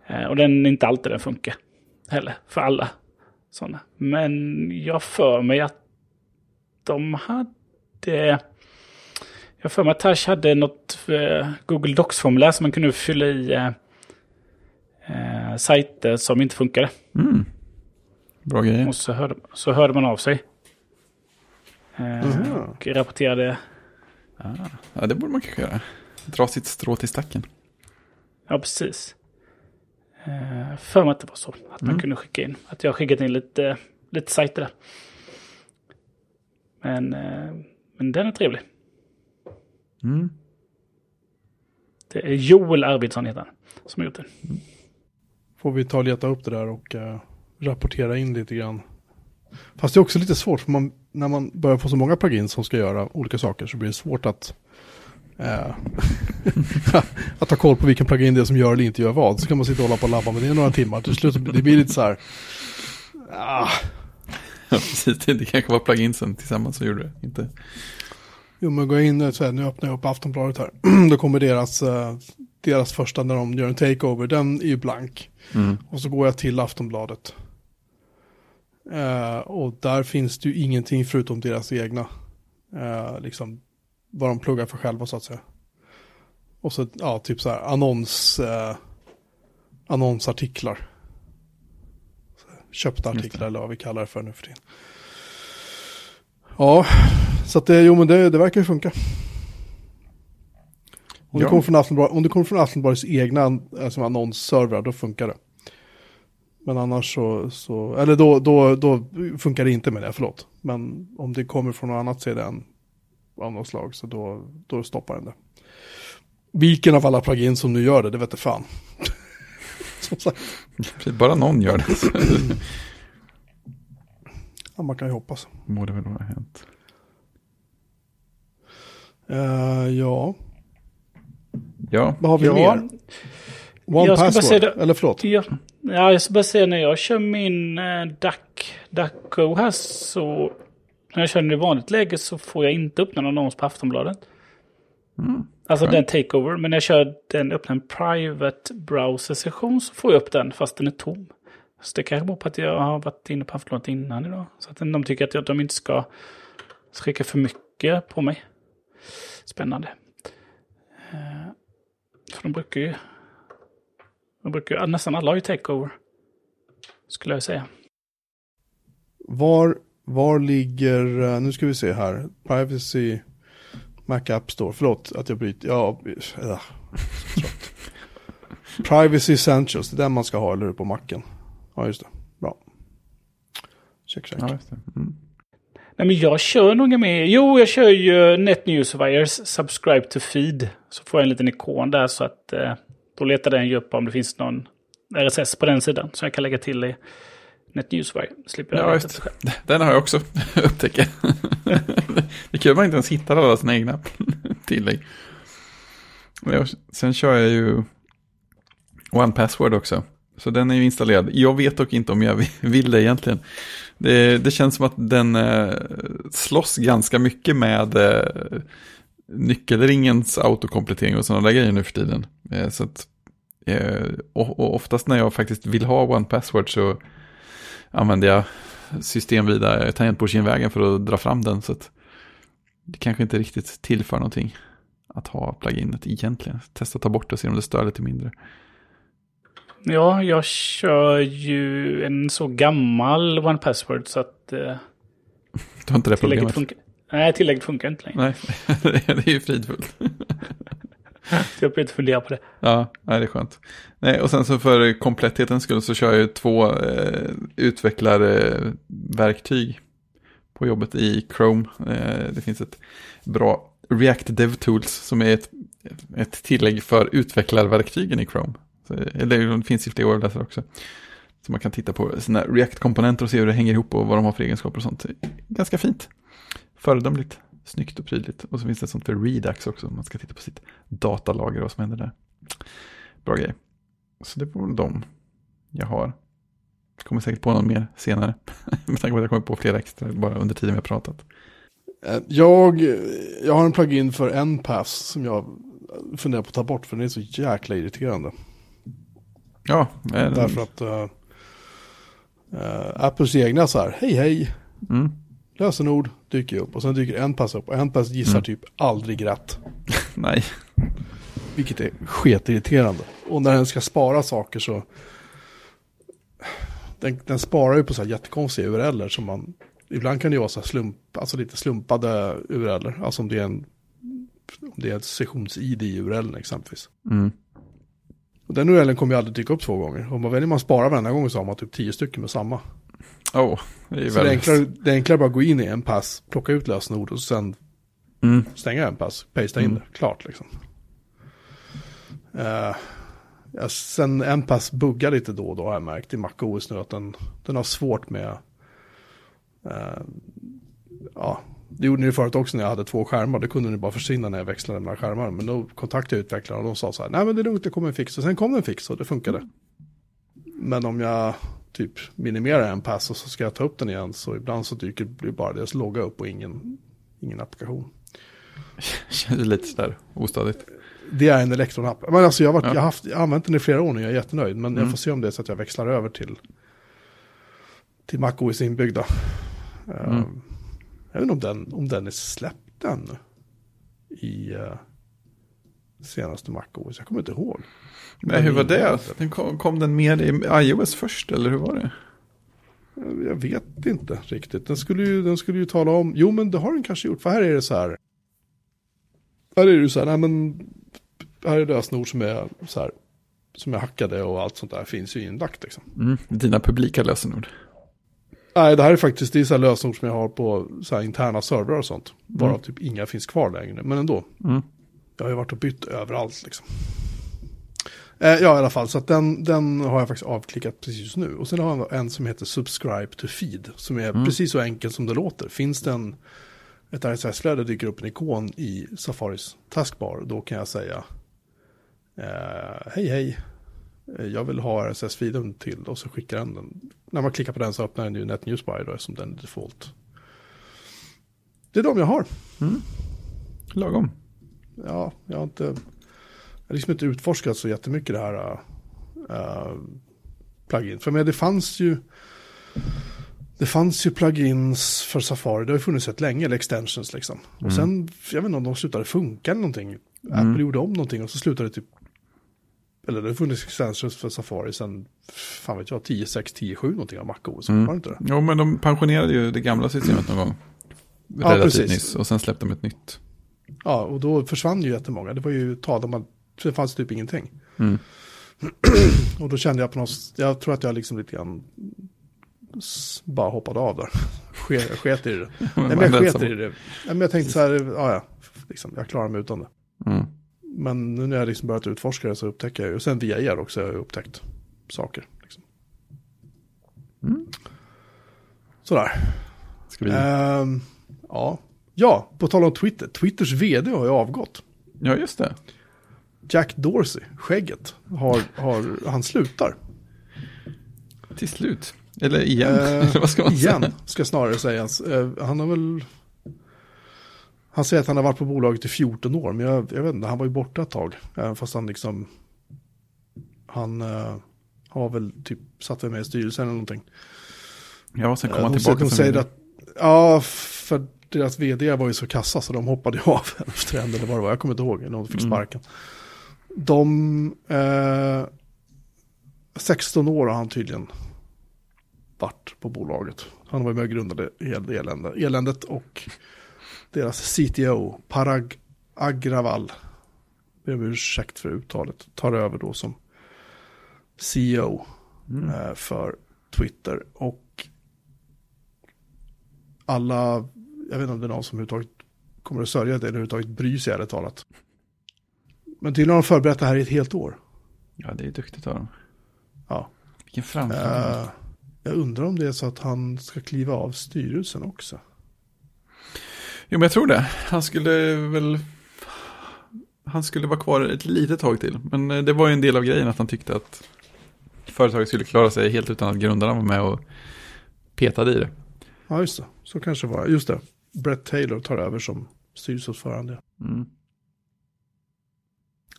Eh, och den är inte alltid den funkar heller för alla sådana. Men jag för mig att de hade... Jag för mig att Tash hade något eh, Google Docs-formulär som man kunde fylla i eh, eh, sajter som inte funkade. Mm. Bra grejer. Och så hörde, så hörde man av sig. Eh, Mhm. Och rapporterade. Ja, det borde man kanske göra. Dra sitt strå till stacken. Ja, precis. Eh, för mig att det var så. Att man Mm. kunde skicka in. Att jag skickat in lite, lite sajter där. Men, eh, men den är trevlig. Mm. Det är Joel Arvidsson heter han. Som har gjort den. Får vi ta och leta upp det där och eh, rapportera in lite grann. Fast det är också lite svårt, för man, när man börjar få så många plugins som ska göra olika saker så blir det svårt att eh, [laughs] att ta koll på vilken plugin det är som gör eller inte gör vad. Så kan man sitta och hålla på och labba med det i några timmar. Till slut det blir lite så här. Ah, [laughs] Ja, precis. Det det kanske var pluginsen tillsammans som gjorde det. Inte... jo men gå in och här, nu öppnar jag upp Aftonbladet här. [clears throat] Då kommer deras, eh, deras första när de gör en takeover. Den är ju blank. Mm. Och så går jag till Aftonbladet. Eh, och där finns det ju ingenting förutom deras egna. Eh, liksom vad de pluggar för själva så att säga. Och så, ja, typ så här annons, eh, annonsartiklar. Köpta artiklar eller vad vi kallar det för nu för tiden. Ja, så att det, jo men det, det verkar ju funka. Om, Ja. det kommer från Aftonbladet, om det kommer från Aftonbladets egna alltså, annonsservrar, då funkar det. Men annars så, så eller då, då, då funkar det inte med det, förlåt. Men om det kommer från något annat CDN av något slag, så då, då stoppar den det. Vilken av alla plugins som nu gör det, det vet fan. [laughs] Bara någon gör det [laughs] ja, man kan ju hoppas. må det väl ha hänt. Eh, ja, Ja, vad har vi Ja. mer? One Jag ska bara password, säga eller förlåt. Ja, ja, jag ska bara säga när jag kör min eh, Duck, Ducko här så... När jag kör den i vanligt läge så får jag inte öppna någon annons på Aftonbladet. Mm. Alltså Skönt. den takeover. Men när jag kör den, öppnar en private browser-session så får jag upp den fast den är tom. Så det kanske beror på att jag har varit inne på Aftonbladet innan idag. Så att de tycker att jag- de inte ska skicka för mycket på mig. Spännande. Eh, för de brukar ju... De brukar ju, nästan alla har ju takeover. Skulle jag säga. Var, var ligger, eh, nu ska vi se här, privacy, Mac App Store, förlåt att jag bryter, ja, [laughs] äh. Privacy Essentials, det är den man ska ha, eller hur, på macken. Ja, just det, bra. Check, check. ja just det. Mm. Nej men jag kör nog med. Jo, jag kör ju NetNewsWires Subscribe to Feed. Så får jag en liten ikon där så att eh, då letar den ju upp om det finns någon RSS på den sidan. Så jag kan lägga till i NetNewsWire. Slipper jag Ja, just. själv. Den har jag också [laughs] upptäckt. [laughs] det är kul att man inte ens hittar alla sina egna [laughs] tillägg. Sen kör jag ju One Password också. Så den är ju installerad. Jag vet dock inte om jag [laughs] vill det egentligen. Det, det känns som att den eh, slåss ganska mycket med eh, nyckelringens autokomplettering och sådana där grejer nu för tiden. Eh, så att, eh, och, och oftast när jag faktiskt vill ha One Password så använder jag systemvida tangentbordsgenvägen för att dra fram den. Så att det kanske inte riktigt tillför någonting att ha pluginet egentligen. Testa att ta bort det och se om det stör lite mindre. Ja, jag kör ju en så gammal One Password så att eh, Du har inte det problemet? funkar. Nej, tillägget funkar inte längre. Nej, [laughs] det är ju fridfullt. [laughs] Jag behöver inte fundera på det. Ja, nej, det är skönt. Nej, och sen så för kompletthetens skull så kör jag ju två eh, utvecklarverktyg på jobbet i Chrome. Eh, det finns ett bra React DevTools som är ett ett tillägg för utvecklarverktygen i Chrome. Eller det finns i fler webbläsare också. Så man kan titta på sina React-komponenter och se hur det hänger ihop och vad de har för egenskaper och sånt. Ganska fint. Föredömligt, snyggt och prydligt. Och så finns det sånt för Redux också. Man ska titta på sitt datalager och vad som händer där. Bra grej. Så det var väl de jag har. Kommer säkert på någon mer senare. [laughs] Med tanke på att jag kommer på flera extra bara under tiden vi har pratat. Eh, jag, jag har en plugin för NPass som jag funderar på att ta bort för den är så jäkla irriterande. Ja, men, Därför att uh, Apples egna så här, hej hej, mm, lösenord dyker upp och sen dyker NPass upp och NPass gissar Mm. typ aldrig rätt. [laughs] nej. Vilket är sketirriterande. Och när den ska spara saker så den, den sparar ju på så här jättekonstiga URLer som man ibland kan det ju vara så här slump, alltså lite slumpade URLer. Alltså om det är en om det är ett sessions-id i URLen exempelvis. Mm. Och den URLen kommer ju aldrig dyka upp två gånger. Om man väljer man spara varenda gång så har man typ tio stycken med samma. Oh, det är Så det är, väldigt... enklare, det är enklare bara att gå in i en pass, plocka ut lösenord och sen Mm, stänga en pass, pasta in Mm. det, klart liksom. Uh, ja, sen en pass buggar lite då och då har jag märkt i MacOS nu att den, den har svårt med, eh, ja, det gjorde ni förut också när jag hade två skärmar, det kunde ni bara försvinna när jag växlade mellan skärmar, men då kontaktade jag utvecklaren och de sa så här, nej men det är lugnt, det kommer en fix, och sen kom en fix och det funkade. Men om jag typ minimerar en pass och så ska jag ta upp den igen, så ibland så dyker blir bara deras logga upp och ingen, ingen applikation. [laughs] känns lite sådär ostadigt. Det är en Electron-app. Men alltså jag, har varit, Ja. jag, har haft, jag har använt den i flera år nu, jag är jättenöjd. Men Mm. jag får se om det är så att jag växlar över till, till MacOS inbyggda. Mm. Jag vet inte om den, om den är släppt ännu. I uh, senaste MacOS, jag kommer inte ihåg. Nej, hur var det? Den kom, kom den med i iOS först, eller hur var det? Jag vet inte riktigt. Den skulle, ju, den skulle ju tala om, jo men det har den kanske gjort. För här är det så här. Här är det så här, nej men. Här är lösenord som är så här. Som är hackade och allt sånt där finns ju inlagt liksom. Mm, dina publika lösenord. Nej, det här är faktiskt det är så här lösenord som jag har på så interna servrar och sånt. Bara Mm. typ inga finns kvar längre, men ändå. Mm. Jag har ju varit och bytt överallt liksom. Eh, ja, i alla fall, så att den, den har jag faktiskt avklickat precis nu. Och sen har jag en som heter Subscribe to Feed, som är Mm. precis så enkelt som det låter. Finns det en, ett RSS-flöde dyker upp en ikon i Safaris taskbar, då kan jag säga eh, hej hej, jag vill ha RSS-feeden till och så skickar den den. När man klickar på den så öppnar den ju NetNewsBuy då, som den är default. Det är de jag har. Lagom. Ja, jag har inte, jag har liksom inte utforskat så jättemycket det här uh, plugin. För men det fanns ju, det fanns ju plugins för Safari, det har ju funnits rätt länge, eller extensions liksom. Och sen, jag vet inte om de slutade funka eller någonting. Apple gjorde om någonting och så slutade det typ, eller det har funnits extensions för Safari sen, fan vet jag, 10.6, 10.7 någonting av MacOS, Mm. var det inte det? Jo, men de pensionerade ju det gamla systemet någon gång. Ja, precis. nyss. Och sen släppte de ett nytt. Ja, och då försvann ju jättemånga. Det var ju tag där man, det fanns typ ingenting. Mm. [clears throat] Och då kände jag på något, jag tror att jag liksom lite grann bara hoppade av där. [laughs] Ske, sket i det. [laughs] Nej, men jag sket i det. Nej, men jag tänkte så här, ja ja, liksom, jag klarar mig utan det. Mm. Men nu när jag liksom börjat utforska det så upptäcker jag ju, och sen via er också har jag upptäckt saker. Liksom. Mm. Sådär. Ska vi... Ehm, ja. ja, på tal om Twitter. Twitters vd har ju avgått. Ja, just det. Jack Dorsey, skägget, har, har, han slutar. Till slut. Eller igen. Eh, [laughs] Eller vad ska man igen, säga? ska snarare sägas. Eh, han har väl... Han säger att han har varit på bolaget i 14 år, men jag, jag vet inte, han var ju borta ett tag. Även fast han liksom... Han eh, har väl typ satt med i styrelsen eller någonting. Ja, sen kom Eh, han de, tillbaka. de säger att... Ja, för deras vd var ju så kassa så de hoppade ju [laughs] av efter en eller vad det var. Jag kommer inte ihåg, eller de fick Mm. sparken. De... Eh, 16 år har han tydligen varit på bolaget. Han var ju med och grundade eländet och deras CTO, Parag Agrawal, ber om ursäkt för uttalet, tar över då som CEO Mm. eh, för Twitter. Och alla, jag vet inte om det är någon som överhuvudtaget kommer att sörja det eller överhuvudtaget bryr sig ärligt talat. Men tydligen har de förberett det här i ett helt år. Ja, det är duktigt av dem. Ja. Vilken framförhållning. Eh, jag undrar om det är så att han ska kliva av styrelsen också. Jo, men jag tror det. Han skulle väl... Han skulle vara kvar ett litet tag till. Men eh, det var ju en del av grejen att han tyckte att företaget skulle klara sig helt utan att grundarna var med och petade i det. Ja, just det. Så kanske det var. Just det. Brett Taylor tar över som styrelseordförande. Mm.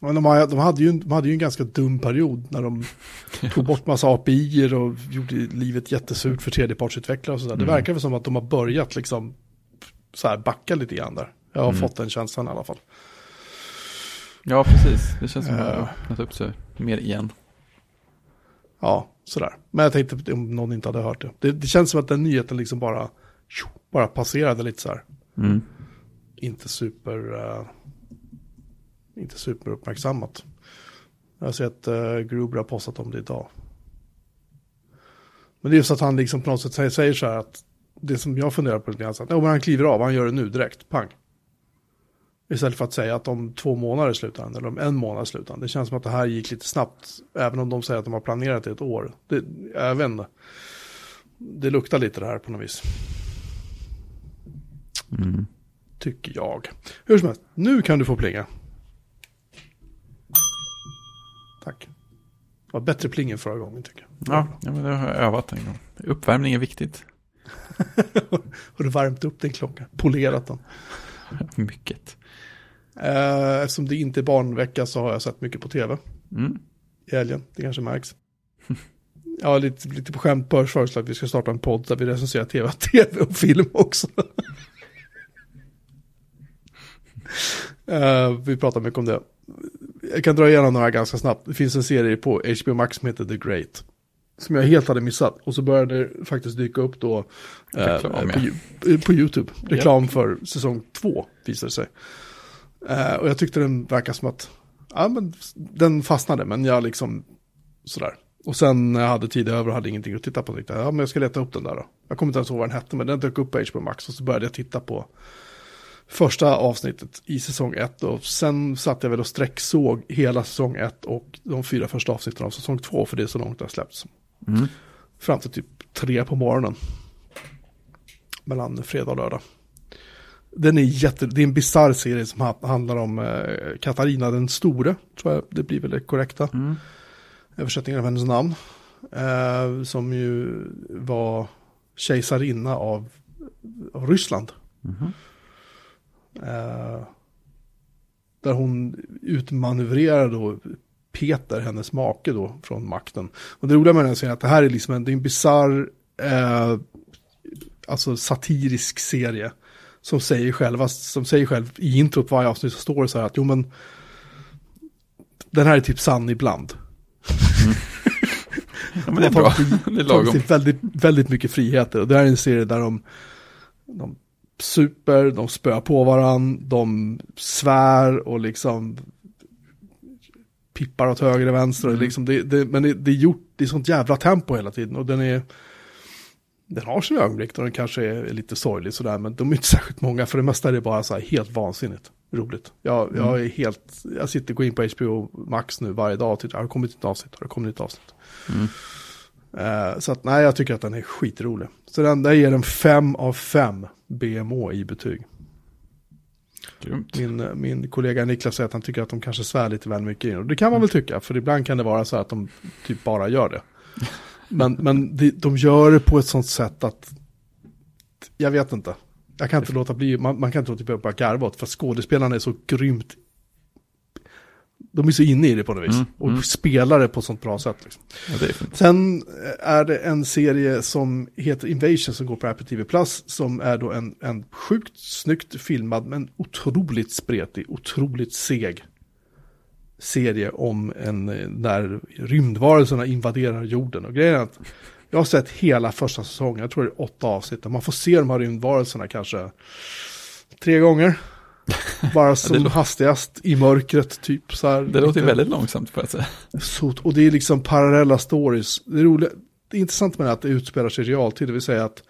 Men de, har- de, hade ju, de hade ju en ganska dum period när de [laughs] tog bort massa API och gjorde livet jättesurt för tredjepartsutvecklare och sådär. Det Mm. verkar väl som att de har börjat liksom så här backa lite grann där. Jag har Mm. fått den känslan i alla fall. Ja, precis. Det känns som att det Ja. har öppnat upp sig mer igen. Ja, sådär. Men jag tänkte om någon inte hade hört det. Det, det känns som att den nyheten liksom bara, bara passerade lite så här. Mm. Inte super, eh, inte super uppmärksammat. Jag har sett uh, Gruber har postat om det idag. Men det är just att han liksom på något sätt säger så här att det som jag funderar på lite grann, att, "Ja, men han kliver av, han gör det nu direkt, pang. Istället för att säga att om två månader slutar han, eller om en månad slutar han. Det känns som att det här gick lite snabbt, även om de säger att de har planerat i ett år. Det, jag vet inte. Det luktar lite det här på något vis. Mm. Tycker jag. Hur som helst, nu kan du få plinga. Tack. Det var bättre pling än förra gången tycker jag. Ja, ja, men det har jag övat en gång. Uppvärmning är viktigt. Har du värmt upp din klocka? Polerat den? Mycket. Eh, eftersom det inte är barnvecka så har jag sett mycket på tv Mm. i helgen. Det kanske märks. [laughs] Ja, lite, lite på skämt börs föreslå att vi ska starta en podd där vi recenserar tv, [laughs] tv och film också. [laughs] Eh, vi pratar mycket om det. Jag kan dra igenom några ganska snabbt. Det finns en serie på HBO Max som heter The Great. Som jag helt hade missat. Och så började det faktiskt dyka upp då eh, Reklam, på. Ju- på YouTube. Reklam för säsong två visade sig. Eh, och jag tyckte den verkar som att, ja men den fastnade, men jag liksom sådär. Och sen när jag hade tid över och hade ingenting att titta på, tänkte jag, ja men jag ska leta upp den där då. Jag kommer inte ens ihåg vad den hette, men den dök upp på HBO Max och så började jag titta på första avsnittet i säsong ett och sen satt jag väl och sträcksåg hela säsong ett och de fyra första avsnitten av säsong två, för det är så långt det har släppts. Mm. Fram till typ tre på morgonen. Mellan fredag och lördag. Den är jätte, det är en bisarr serie som ha- handlar om eh, Katarina den store, tror jag det blir väl det korrekta Mm. översättningen av hennes namn. Eh, som ju var kejsarinna av, av Ryssland. Mhm. Eh, där hon utmanövrerade då Peter, hennes make då, från makten. Och det roliga med den här serien är att det här är liksom en, det är en bisarr, eh, alltså satirisk serie. Som säger själva, som säger själv i introt varje avsnitt så står det så här att jo men den här är typ sann ibland. [laughs] Ja, men det är bra. [laughs] Det är lagom. väldigt, väldigt mycket friheter. Och det här är en serie där de, de super, de spöar på varandra, de svär och liksom pippar åt höger och vänster. Mm. liksom det, det, men det, det är gjort, är sånt jävla tempo hela tiden. Och den är, den har sina ögonblick då den kanske är lite sorglig sådär. Men de är inte [laughs] särskilt många, för det mesta är det bara så här helt vansinnigt roligt. Jag, Mm. jag är helt, jag sitter går in på HBO Max nu varje dag och tittar, har det kommit ett avsnitt, har det kommit ett avsnitt. Mm. Eh, så att nej, jag tycker att den är skitrolig. Så den där ger en 5 av 5 BMO i betyg. Grymt. Min, eh, min kollega Niklas säger att han tycker att de kanske svär lite väl mycket in. Och det kan man väl tycka, för ibland kan det vara så att de typ bara gör det. Men, men de, de gör det på ett sånt sätt att, jag vet inte. Jag kan inte låta bli, man, man kan inte låta bli att bara garva åt, för skådespelarna är så grymt de är så inne i det på något vis. Mm, och mm. spelar det på ett sånt bra sätt. Liksom. Ja, är. Sen är det en serie som heter Invasion som går på Apple TV Plus. Som är då en, en sjukt snyggt filmad men otroligt spretig, otroligt seg serie om en, när rymdvarelserna invaderar jorden. Och grejen är att jag har sett hela första säsongen, jag tror det är åtta avsnitt. Man får se de här rymdvarelserna kanske tre gånger. Bara [laughs] som hastigast i mörkret typ. Så här, Det låter ju väldigt långsamt jag säga. så, och det är liksom parallella stories. Det, är roliga, det är intressant med det att det utspelar sig i realtid, det vill säga att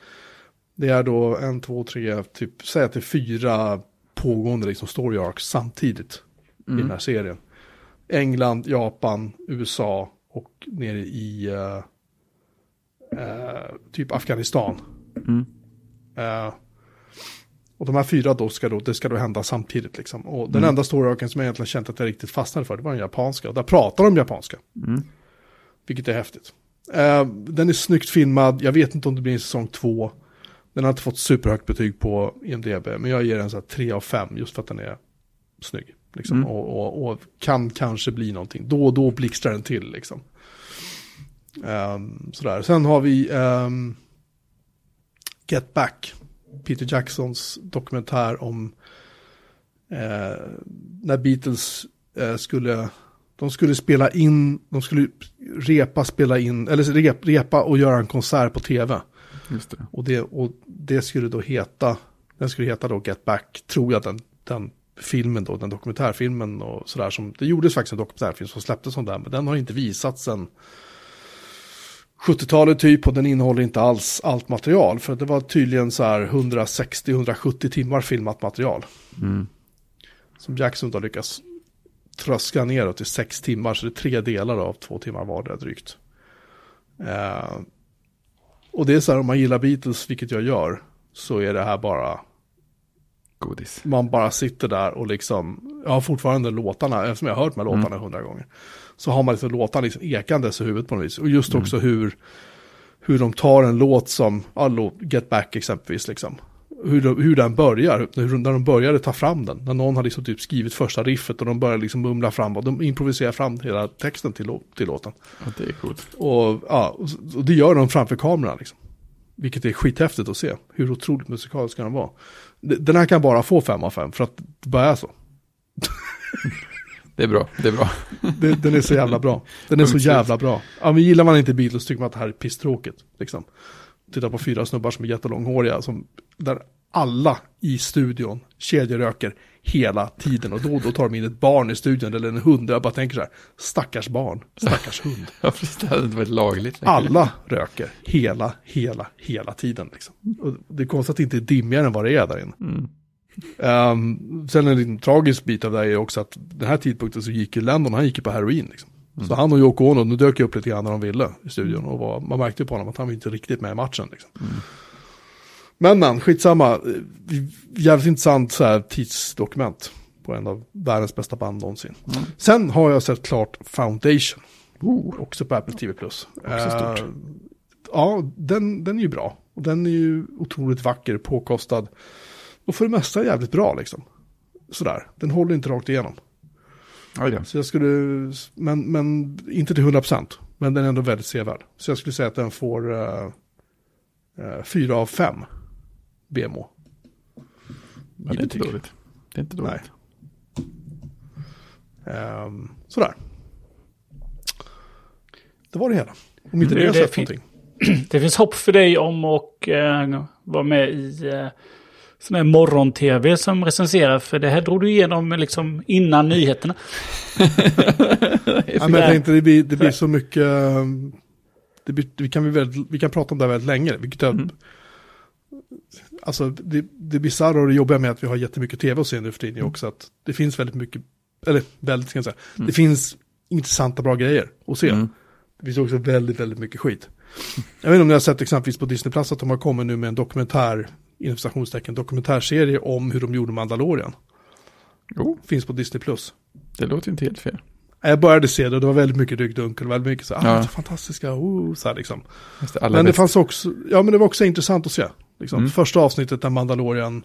det är då en, två, tre, typ, säg att det är fyra pågående liksom story arcs samtidigt i den här serien. England, Japan, USA och nere i eh, eh, typ Afghanistan. Mm. Eh, och de här fyra då ska då, det ska då hända samtidigt liksom. Och den Mm. enda storöken som jag egentligen känt att jag riktigt fastnade för, det var den japanska. Och där pratar de japanska. Mm. Vilket är häftigt. Eh, den är snyggt filmad, jag vet inte om det blir en säsong två. Den har inte fått superhögt betyg på IMDB, men jag ger den så här 3 av 5 just för att den är snygg. Liksom, Mm. och, och, och kan kanske bli någonting. Då och då blixtrar den till liksom. Ehm, sådär. Sen har vi ehm, Get Back. Peter Jacksons dokumentär om eh, när Beatles eh, skulle, de skulle spela in, de skulle repa, spela in, eller rep, repa och göra en konsert på tv. Just det. Och det, och det skulle då heta, den skulle heta då Get Back, tror jag den, den filmen då, den dokumentärfilmen och sådär som, det gjordes faktiskt en dokumentärfilm som släpptes som den, men den har inte visats sen 70-talet typ och den innehåller inte alls allt material, för det var tydligen så här 160-170 timmar filmat material. Mm. Som Jackson då lyckas tröska neråt till sex timmar, så det är tre delar av två timmar vardera drygt. Eh, och det är så här, om man gillar Beatles, vilket jag gör, så är det här bara, Godis. man bara sitter där och liksom, jag har fortfarande låtarna, eftersom jag har hört de här låtarna hundra gånger, så har man liksom låtarna liksom ekandes i huvudet på något vis. Och just också hur, hur de tar en låt som, låt- Get Back exempelvis, liksom. Hur, de, hur den börjar, hur, när de började ta fram den. När någon har liksom typ skrivit första riffet och de börjar liksom mumla fram och de improviserar fram hela texten till, till låten. Ja, det är coolt. Och, ja, och, det gör de framför kameran liksom. Vilket är skithäftigt att se. Hur otroligt musikalisk kan den vara. Den här kan bara få fem av fem för att det bara är så. [laughs] Det är bra. Det är bra. [laughs] Det, den är så jävla bra. Den är så jävla bra. Ja, men gillar man inte Beatles tycker man att det här är pisstråkigt. Liksom. Titta på fyra snubbar som är jättelånghåriga. Som, där alla i studion kedjeröker hela tiden. Och då och då tar de in ett barn i studion eller en hund. Jag bara tänker så här, stackars barn, stackars hund. [laughs] Ja, precis. Det hade inte varit lagligt längre. Alla röker hela, hela, hela tiden. Liksom. Och det är konstigt att det inte är dimmigare än vad det är där inne. Mm. Um, sen en liten tragisk bit av det är också att den här tidpunkten så gick ju Lennon, han gick ju på heroin. Liksom. Så han och Yoko Ono, nu dök ju upp lite grann när de ville i studion. Och var, man märkte ju på honom att han var inte riktigt med i matchen. Liksom. Men men, skitsamma. Eh, Jävligt intressant så här tidsdokument på en av världens bästa band någonsin. Sen har jag sett klart Foundation. Också på Apple TV+. Plus. Också stort. Eh, ja, den, den är ju bra. Och den är ju otroligt vacker, påkostad. Och för det mesta jävligt bra liksom. Sådär, den håller inte rakt igenom. Då. Så jag skulle, men, men inte till 100%. Men den är ändå väldigt sevärd. Så jag skulle säga att den får uh, uh, 4 av 5 BMO. Ja, det är inte dåligt. Det är inte dåligt. Um, sådär. Det var det hela. Om inte Mm. det Det fint. någonting. [clears throat] Det finns hopp för dig om att eh, vara med i eh, sån här morgon-tv som recenserar. För det här drog du igenom liksom innan nyheterna. [laughs] Ja, men jag tänkte det blir, det blir så mycket, det blir, vi, kan, vi, väldigt, vi kan prata om det här väldigt länge. Vilket är, Mm. Alltså det, det bisarra och det jobbiga med att vi har jättemycket tv att se nu för tiden är också att det finns väldigt mycket, eller väldigt ska jag säga, det finns intressanta bra grejer att se. Mm. Det finns också väldigt, väldigt mycket skit. Jag vet inte om ni har sett exempelvis på Disney Plus att de har kommit nu med en dokumentär, inom citationstecken, dokumentärserie om hur de gjorde Mandalorian. Jo, Finns på Disney Plus. det låter inte helt fel. Jag började se det och det var väldigt mycket ryggdunkel, väldigt mycket så här, Ja. ah, fantastiska, oh, så här liksom. Det, Men det fanns också, ja men det var också intressant att se. Liksom. Mm. Första avsnittet där Mandalorian,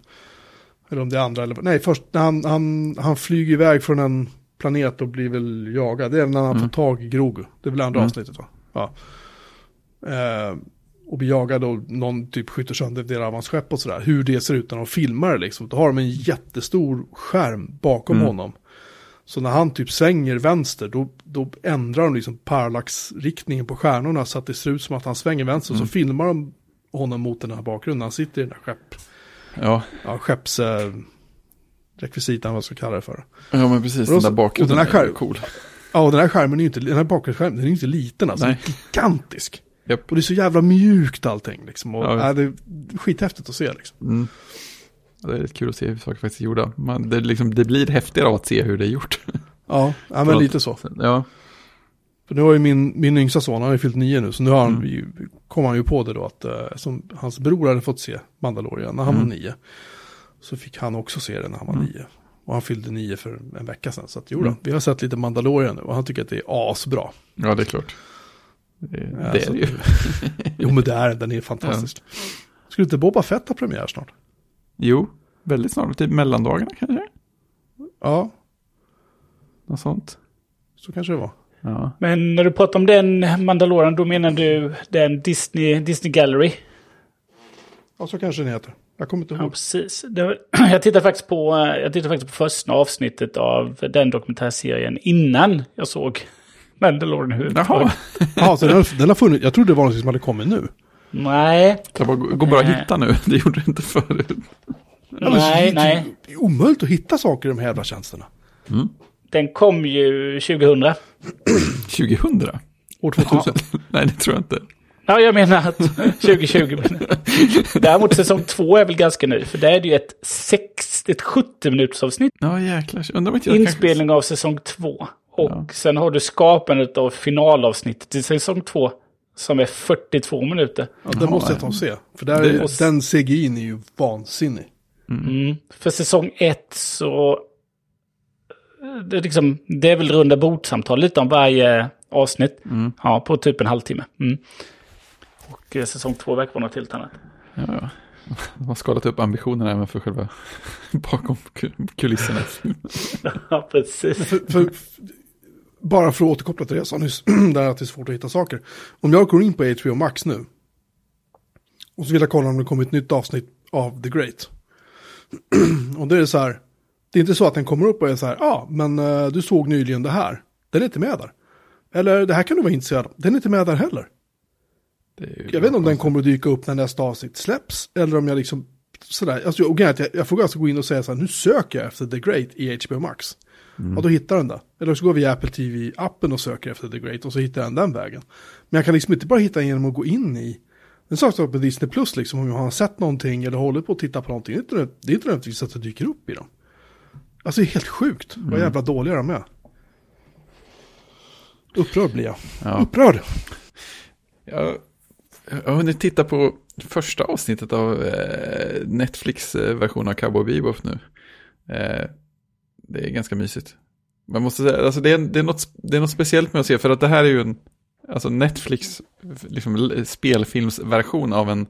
eller om det är andra, eller nej, först när han, han, han flyger iväg från en planet och blir väl jagad. Det är när han Mm. får tag i Grogu. Det är väl andra Mm. avsnittet va? Ja. Eh, och blir jagad och någon typ skjuter sönder delar av hans skepp och sådär. Hur det ser ut när de filmar liksom. Då har de en jättestor skärm bakom Mm. honom. Så när han typ svänger vänster, då, då ändrar de liksom parallaxriktningen på stjärnorna så att det ser ut som att han svänger vänster. Mm. Så filmar de honom mot den här bakgrunden. Han sitter i den här skepp, Ja, ja, skepps... Eh, rekvisitan, vad jag ska kalla det för. ja, men precis. Och Den där bakgrunden den här är skär- cool. Ja, och den här skärmen är ju inte, den här bakgrundsskärmen, den är ju inte liten alltså. Nej. Är gigantisk. Japp. Och det är så jävla mjukt allting liksom. Och, Ja. ja. det är skithäftigt att se liksom. Mm. Det är kul att se hur saker faktiskt är gjorda. Man, det, liksom, det blir häftigare av att se hur det är gjort. Ja, ja men lite så. Ja, För nu har ju min, min yngsta son, han har ju fyllt nio nu, så nu har han, Mm. ju, kom han ju på det då att eh, som hans bror hade fått se Mandalorian när han Mm. var nio. Så fick han också se det när han var Mm. nio. Och han fyllde nio för en vecka sedan. Så att jo då, Mm. vi har sett lite Mandalorian nu och han tycker att det är asbra. ja det är klart. Det, det Ja, är så- det ju. [laughs] Jo men det är den är fantastisk. Skulle inte Boba Fett ha premiär snart? Jo, väldigt snart. Typ mellandagarna kanske? Ja, Något sånt. så kanske det var. Ja. Men när du pratar om den Mandalorian, då menar du den Disney, Disney Gallery? Ja, så kanske den heter. Jag kommer inte Ja, ihåg. precis. Det var, [clears throat] jag tittade faktiskt på, eh, jag tittade faktiskt på första avsnittet av den dokumentärserien innan jag såg Mandalorian överhuvudtaget. Jaha, [laughs] Ja, så den, har- den har funnits, jag trodde det var något som hade kommit nu. Nej, det bara, går bara att hitta nu. [laughs] Det gjorde det inte förut. nej, nej. Det är omöjligt att hitta saker i de här jävla tjänsterna. Den kom ju 2000. 2000? [clears throat] År 2000. [laughs] Nej, det tror jag inte. Ja, jag menar att 2020. menar jag. Däremot säsong två är väl ganska ny, för där är det ju ett, ett 70 minuters avsnitt. Ja, jäklar. Undrar om inte jag kanske... Inspelning av säsong två. Och Ja. sen har du skapandet av finalavsnittet till säsong två. Som är 42 minuter. Ja, Ja, måste jag ta och se. För där är, Det- den CGI'n är ju vansinnig. Mm. För säsong ett så... Det är, liksom, det är väl runda bordsamtal lite om varje avsnitt. Mm. Ja, på typ en halvtimme. Mm. Och eh, säsong två verkar vara något helt annat. Ja, ja. De har skalat upp ambitionerna även för själva [laughs] bakom ku- kulisserna. [laughs] ja, precis. För, för, bara för att återkoppla till det jag sa nyss, [clears throat] där att det är svårt att hitta saker. Om jag går in på HBO Max nu och så vill jag kolla om det kommer ett nytt avsnitt av The Great. [clears throat] och det är så här, det är inte så att den kommer upp och är så här, ja, ah, men eh, du såg nyligen det här. Den är inte med där. Eller det här kan du vara intresserad av. Den är inte med där heller. Det Jag vet inte om den kommer att dyka upp när nästa avsnitt släpps. Eller om jag liksom, sådär. Alltså, jag, jag får alltså gå in och säga så här, nu söker jag efter The Great i HBO Max. Ja, då hittar den det. Eller så går vi i Apple TV-appen och söker efter The Great och så hittar den den vägen. Men jag kan liksom inte bara hitta den genom att gå in i en sak som på Disney Plus, liksom, om jag har sett någonting eller håller på att titta på någonting. Det är inte, det är inte nödvändigtvis att det dyker upp i dem. Alltså det är helt sjukt vad jävla dåliga de är. Upprörd blir jag. Ja. Upprörd. Jag jag har hunnit titta på första avsnittet av eh, Netflix eh, version av Cowboy Bebop nu. Eh, det är ganska mysigt. Man måste säga, alltså det är, det, är något, det är något speciellt med att se, för att det här är ju en, alltså Netflix liksom, spelfilmsversion av en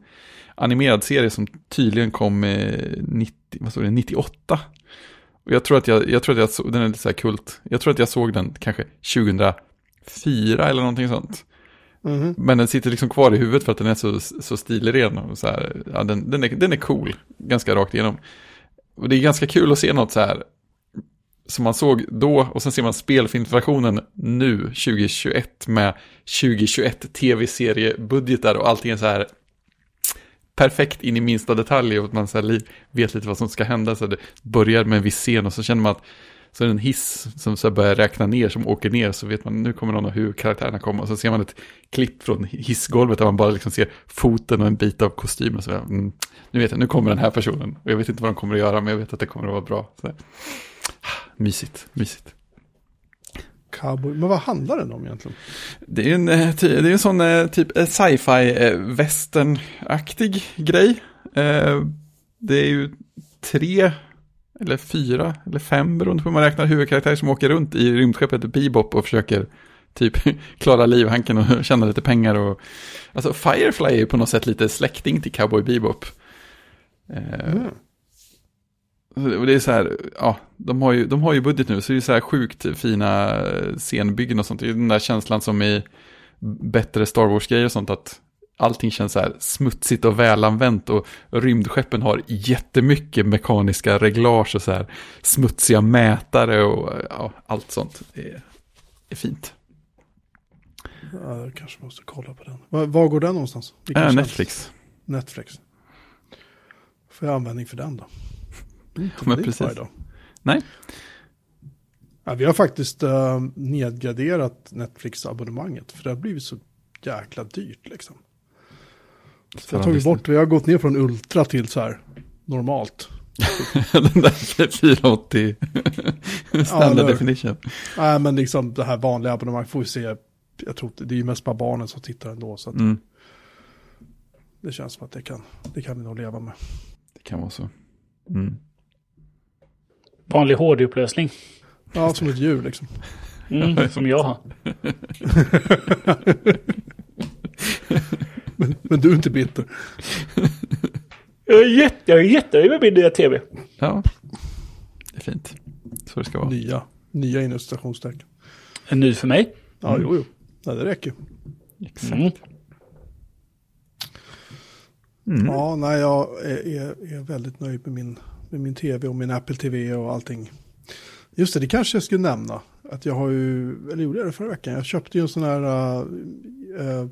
animerad serie som tydligen kom eh, 90, vad står det, 98. Och jag tror att jag, jag tror att jag såg, den är lite så här kult, jag tror att jag såg den kanske 2004 eller någonting sånt. Mhm. Men den sitter liksom kvar i huvudet för att den är så, så stilren. Och så här, ja, den, den, är, den är cool, ganska rakt igenom. Och det är ganska kul att se något så här som man såg då och sen ser man spelfilmsversionen nu, 2021, med 2021 tv-seriebudgetar och allting är så här perfekt in i minsta detalj och att man så här vet lite vad som ska hända. Så det börjar med en viss scen och så känner man att så är det en hiss som så börjar räkna ner, som åker ner, så vet man nu kommer någon av huvudkaraktärerna kommer. Och så ser man ett klipp från hissgolvet där man bara liksom ser foten och en bit av kostymen. Så mm, nu vet jag, nu kommer den här personen. Och jag vet inte vad de kommer att göra, men jag vet att det kommer att vara bra. Så. Mysigt, mysigt. Cowboy. Men vad handlar den om egentligen? Det är en, eh, det är en sån eh, typ eh, sci-fi western-aktig grej. Det är ju tre eller fyra eller fem beroende på hur man räknar huvudkaraktärer som åker runt i rymdskeppet Bebop och försöker typ [laughs] klara livhanken och [laughs] tjäna lite pengar och alltså Firefly är ju på något sätt lite släkting till Cowboy Bebop. Mm. Och det är så här, ja, de har ju, de har ju budget nu, så det är så här sjukt fina scenbyggen och sånt. Det är den där känslan som i bättre Star Wars-grejer och sånt, att allting känns så här smutsigt och välanvänt och rymdskeppen har jättemycket mekaniska reglage och så här smutsiga mätare och ja, allt sånt. Det är, är fint. Ja, jag kanske måste kolla på den. Var, var går den någonstans? Äh? Netflix. Netflix. Får jag användning för den då? Inte Men precis. Nej. Ja, vi har faktiskt uh, nedgraderat Netflix-abonnemanget. För det har blivit så jäkla dyrt liksom. Så jag har tagit bort, vi har gått ner från ultra till så här normalt. [laughs] Den där 480 [laughs] standard eller- definition. Nej, men liksom det här vanliga abonnemanget får vi se. Jag tror det är ju mest bara barnen som tittar ändå. Så Mm, det känns som att det kan, det kan vi nog leva med. det kan vara så. Mm. Vanlig HD-upplösning. Ja, som ett djur liksom. Mm, som jag har. [laughs] Men, men du är inte bitter. Jag är jätte, jag är jättenöjd med min nya tv. Ja, det är fint. Så det ska vara. Nya, nya inom citationstecken. En ny för mig. Ja, jo, jo. Nej, det räcker. Exakt. Mm. Mm. Ja, nej, jag är, är, är väldigt nöjd med min, med min tv och min Apple TV och allting. Just det, det kanske jag skulle nämna. Att jag har ju, eller gjorde jag det förra veckan? Jag köpte ju en sån här, uh,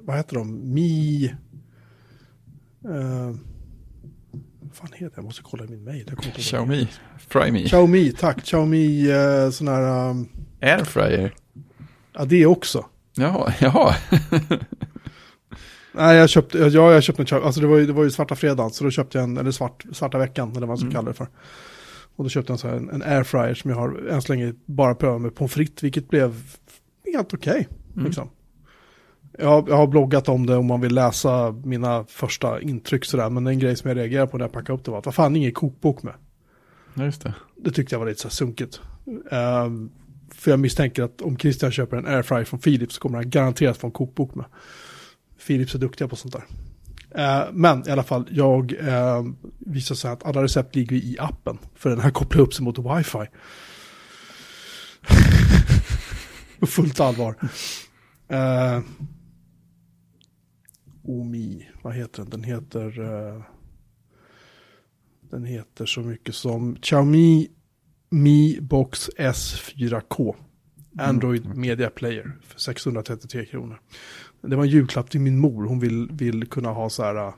vad heter de? Mi... Uh, vad fan heter det? Jag måste kolla i min mail. Xiaomi, Fry Me, heter. Xiaomi, tack. Xiaomi, uh, sån här, Airfryer. ja det också. Jaha, [laughs] jaha. Nej, jag köpte, ja, jag köpte en Xiaomi, alltså det var ju, det var ju svarta fredagen, så då köpte jag en, eller svart, svarta veckan, eller vad man ska Mm. kalla det för. Och då köpte jag en, så här, en, en airfryer som jag har än så länge bara prövat med pommes frites, vilket blev helt okej. Mm. liksom. jag, jag har bloggat om det om man vill läsa mina första intryck sådär, men en grej som jag reagerade på när jag packade upp det var att vad fan, ingen kokbok med. Ja, just det. Det tyckte jag var lite så här sunkigt. Ehm, för jag misstänker att om Christian köper en airfryer från Philips så kommer han garanterat få en kokbok med. Philips är duktiga på sånt där. Eh, men i alla fall, jag uh, visar sig att alla recept ligger i appen. För den här kopplar upp sig mot wifi. På [laughs] fullt allvar. Uh, Omi, vad heter den? Den heter... eh, den heter så mycket som Xiaomi Mi Box S4K. Android Media Player för 633 kronor. Det var en julklapp till min mor. Hon vill, vill kunna ha så här, äh,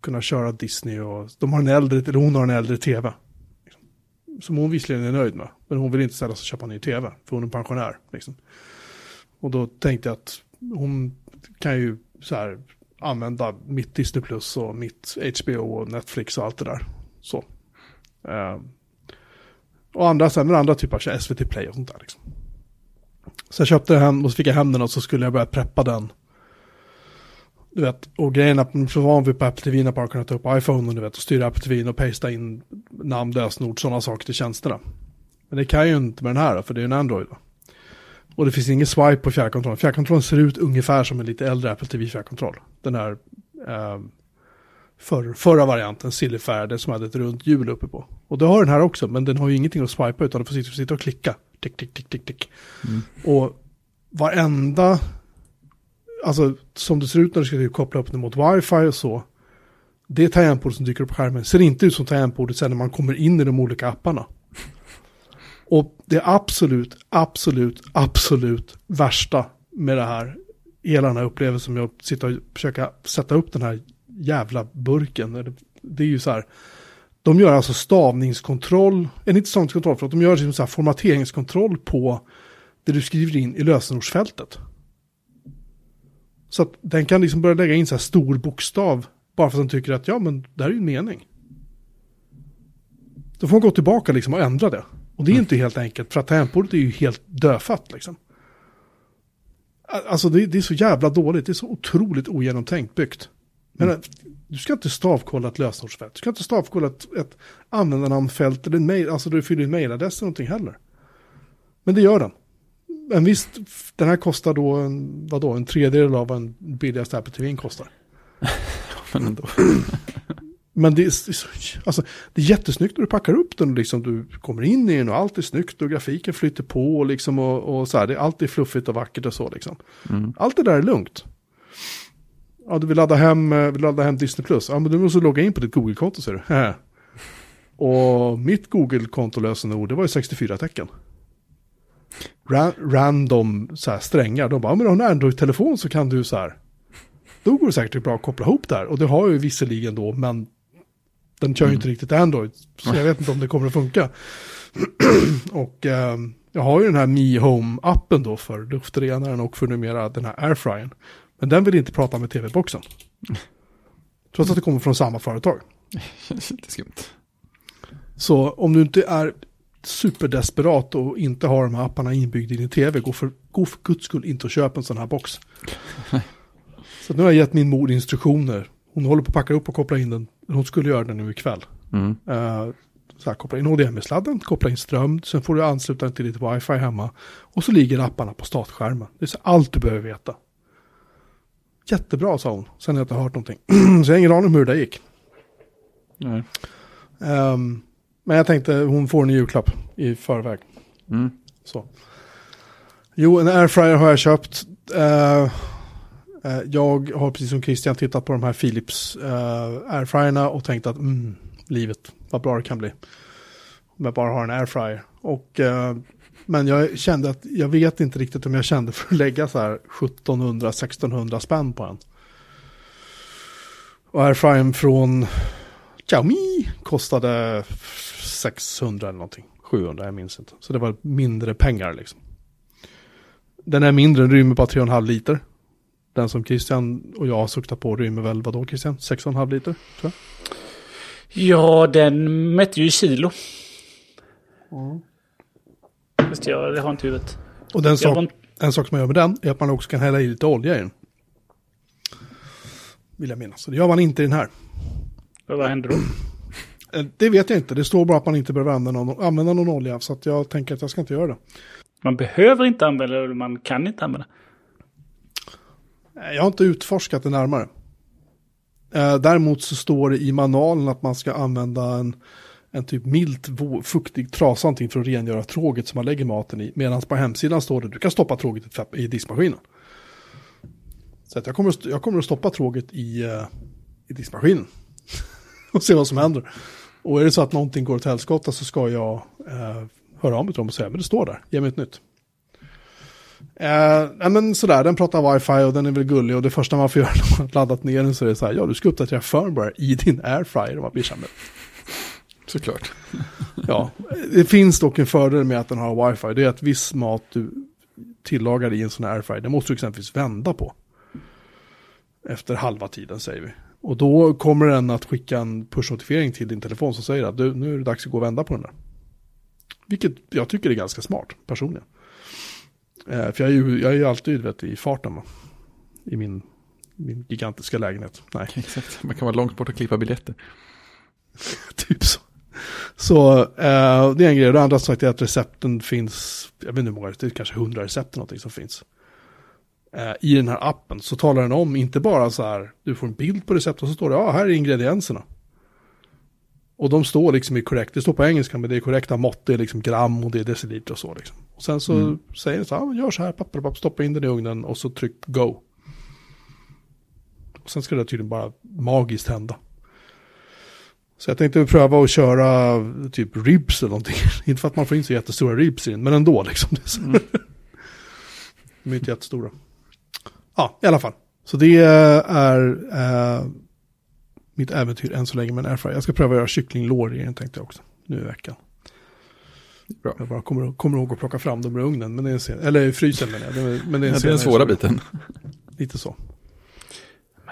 kunna köra Disney och de har en äldre, eller hon har en äldre tv. Som hon visserligen är nöjd med. Men hon vill inte ställa sig och köpa en ny tv, för hon är pensionär. Liksom. Och då tänkte jag att hon kan ju så här använda mitt Disney Plus och mitt HBO och Netflix och allt det där. Så. Eh, och andra, sen andra typer av SVT Play och sånt där liksom. Så jag köpte den och så fick jag hem den och så skulle jag börja preppa den. Du vet, och grejen är att man är van vid på Apple TV när man kan ta upp iPhone och du vet, och styra Apple TV och pasta in namn, lösenord, sådana saker till tjänsterna. Men det kan jag ju inte med den här för det är en Android. Då. Och det finns ingen swipe på fjärrkontrollen. Fjärrkontrollen ser ut ungefär som en lite äldre Apple TV fjärrkontroll. Den här eh, för, förra varianten, silverfärgade, som hade ett runt hjul uppe på. Och det har den här också, men den har ju ingenting att swipa utan du får sitta och klicka. Tick, tick, tick, tick, tick. Mm. Och varenda, alltså som det ser ut när du ska typ koppla upp den mot wifi och så, det tangentbordet som dyker upp på skärmen ser inte ut som tangentbordet sen när man kommer in i de olika apparna. Och det absolut, absolut, absolut värsta med det här, hela den här upplevelsen med att sitta och försöka sätta upp den här jävla burken. Det är ju så här, de gör alltså stavningskontroll, eller inte stavningskontroll, för att de gör liksom så formateringskontroll på det du skriver in i lösenordsfältet. Så att den kan liksom börja lägga in så här stor bokstav bara för att den tycker att ja men det här är ju en mening. Då får man gå tillbaka liksom och ändra det. Och det är inte helt enkelt för att tangentbordet är ju helt dödfött liksom. Alltså det, det är så jävla dåligt, det är så otroligt ogenomtänkt byggt. Men mm. du ska inte stavkolla ett lösenordsfält, du ska inte stavkolla ett, ett användarnamnfält eller en mail, alltså du fyller in mailadress eller någonting heller. Men det gör den. Men visst, den här kostar då en, vadå, en tredjedel av vad en billigaste Apple TV kostar. [laughs] Men ändå. Men det är, alltså, det är jättesnyggt när du packar upp den och liksom du kommer in i den och allt är snyggt och grafiken flyter på liksom och, och så här. Det, allt är fluffigt och vackert och så liksom. Mm. Allt det där är lugnt. Ja, du vill ladda hem, eh, vill ladda hem Disney Plus. Ja, men du måste logga in på ditt Google-konto ser du. [laughs] Och mitt Google-kontolösenord, det var ju 64 tecken. Ra random så här, strängar. De bara, om du har en Android-telefon så kan du så här. Då går det säkert bra att koppla ihop där. Och det har ju visserligen då, men den kör ju inte riktigt Android. Så jag vet inte om det kommer att funka. [clears throat] och eh, jag har ju den här Mi Home-appen då för luftrenaren och för numera den här airfryern. Men den vill inte prata med tv-boxen. Trots att det kommer från samma företag. [laughs] Känns lite skumt. Så om du inte är superdesperat och inte har de här apparna inbyggda i din tv, gå för, gå för guds skull inte och köp en sån här box. [laughs] Så nu har jag gett min mor instruktioner. Hon håller på att packa upp och koppla in den. Hon skulle göra den nu ikväll. Mm. Uh, så här, koppla in HDMI-sladden, koppla in ström, sen får du ansluta den till ditt wifi hemma. Och så ligger apparna på startskärmen. Det är så allt du behöver veta. Jättebra, sa hon. Sen har jag inte hört någonting. [clears throat] så jag har ingen aning om hur det gick. Nej. Um, men jag tänkte hon får en julklapp i förväg. Mm. Så. Jo, en airfryer har jag köpt. Uh, uh, jag har precis som Christian tittat på de här Philips uh, airfryerna och tänkt att mm, livet, vad bra det kan bli. Om jag bara har en airfryer. Och, men jag kände att jag vet inte riktigt om jag kände för att lägga så här 1700-1600 spänn på en. Och airfryern från Xiaomi kostade 600 eller någonting. 700, jag minns inte. Så det var mindre pengar liksom. Den är mindre, den rymmer bara 3,5 liter. Den som Christian och jag har suktat på rymmer väl, vadå Christian? 6,5 liter, tror jag. Ja, den mätte ju i kilo. Mm. Just jag, det har inte huvudet. Och den sak, en sak som man gör med den är att man också kan hälla i lite olja i den. Vill jag minnas. Så det gör man inte i den här. Vad händer då? [clears throat] Eh, det vet jag inte. Det står bara att man inte behöver använda någon, använda någon olja. Så att jag tänker att jag ska inte göra det. Man behöver inte använda det, man kan inte använda. Jag har inte utforskat det närmare. Eh, däremot så står det i manualen att man ska använda en, en typ milt fuktig trasa för att rengöra tråget som man lägger maten i. Medan på hemsidan står det du kan stoppa tråget i diskmaskinen. Så att jag, kommer, jag kommer att stoppa tråget i, uh, i diskmaskinen. [laughs] och se vad som händer. Och är det så att någonting går åt helskotta så ska jag uh, höra av mig till dem och säga, men det står där, ge mig ett nytt. Eh, nej men sådär, den pratar wifi och den är väl gullig och det första man får göra [laughs] när man har laddat ner den så är det så här, ja du ska uppdatera firmware i din airfryer och man blir. Såklart. [laughs] ja, det finns dock en fördel med att den har wifi, det är att viss mat du tillagar i en sån här airfryer, det måste du exempelvis vända på. Efter halva tiden säger vi. Och då kommer den att skicka en push-notifiering till din telefon som säger att du, nu är det dags att gå och vända på den där. Vilket jag tycker är ganska smart personligen. Eh, för jag är ju, jag är ju alltid vet, i farten va? i min, min gigantiska lägenhet. Nej. [laughs] Exakt, man kan vara långt bort och klippa biljetter. [laughs] typ så. Så eh, det är en grej. Det andra sagt är att recepten finns, jag vet inte hur många, det är kanske hundra recept någonting som finns eh, i den här appen så talar den om inte bara så här, du får en bild på receptet och så står det, ja här är ingredienserna. Och de står liksom i korrekt, det står på engelska men det är korrekta mått, det är liksom gram och det är deciliter och så liksom. Och sen så mm. säger den så här, gör så här, papper, papper, stoppa in den i ugnen och så tryck go. Och sen ska det tydligen bara magiskt hända. Så jag tänkte pröva att köra typ ribs eller någonting. [laughs] inte för att man får in så jättestora ribs in, men ändå liksom. [laughs] Mm. De är inte jättestora. Ja, i alla fall. Så det är äh, mitt äventyr än så länge med en airfryer. Jag ska pröva att göra kycklinglår i den tänkte jag också. Nu i veckan. Bra. Jag bara kommer, kommer ihåg att plocka fram dem ur ugnen. Men det är en sen, eller i frysen menar jag. Men det är, ja, det är den svåra biten. Lite så.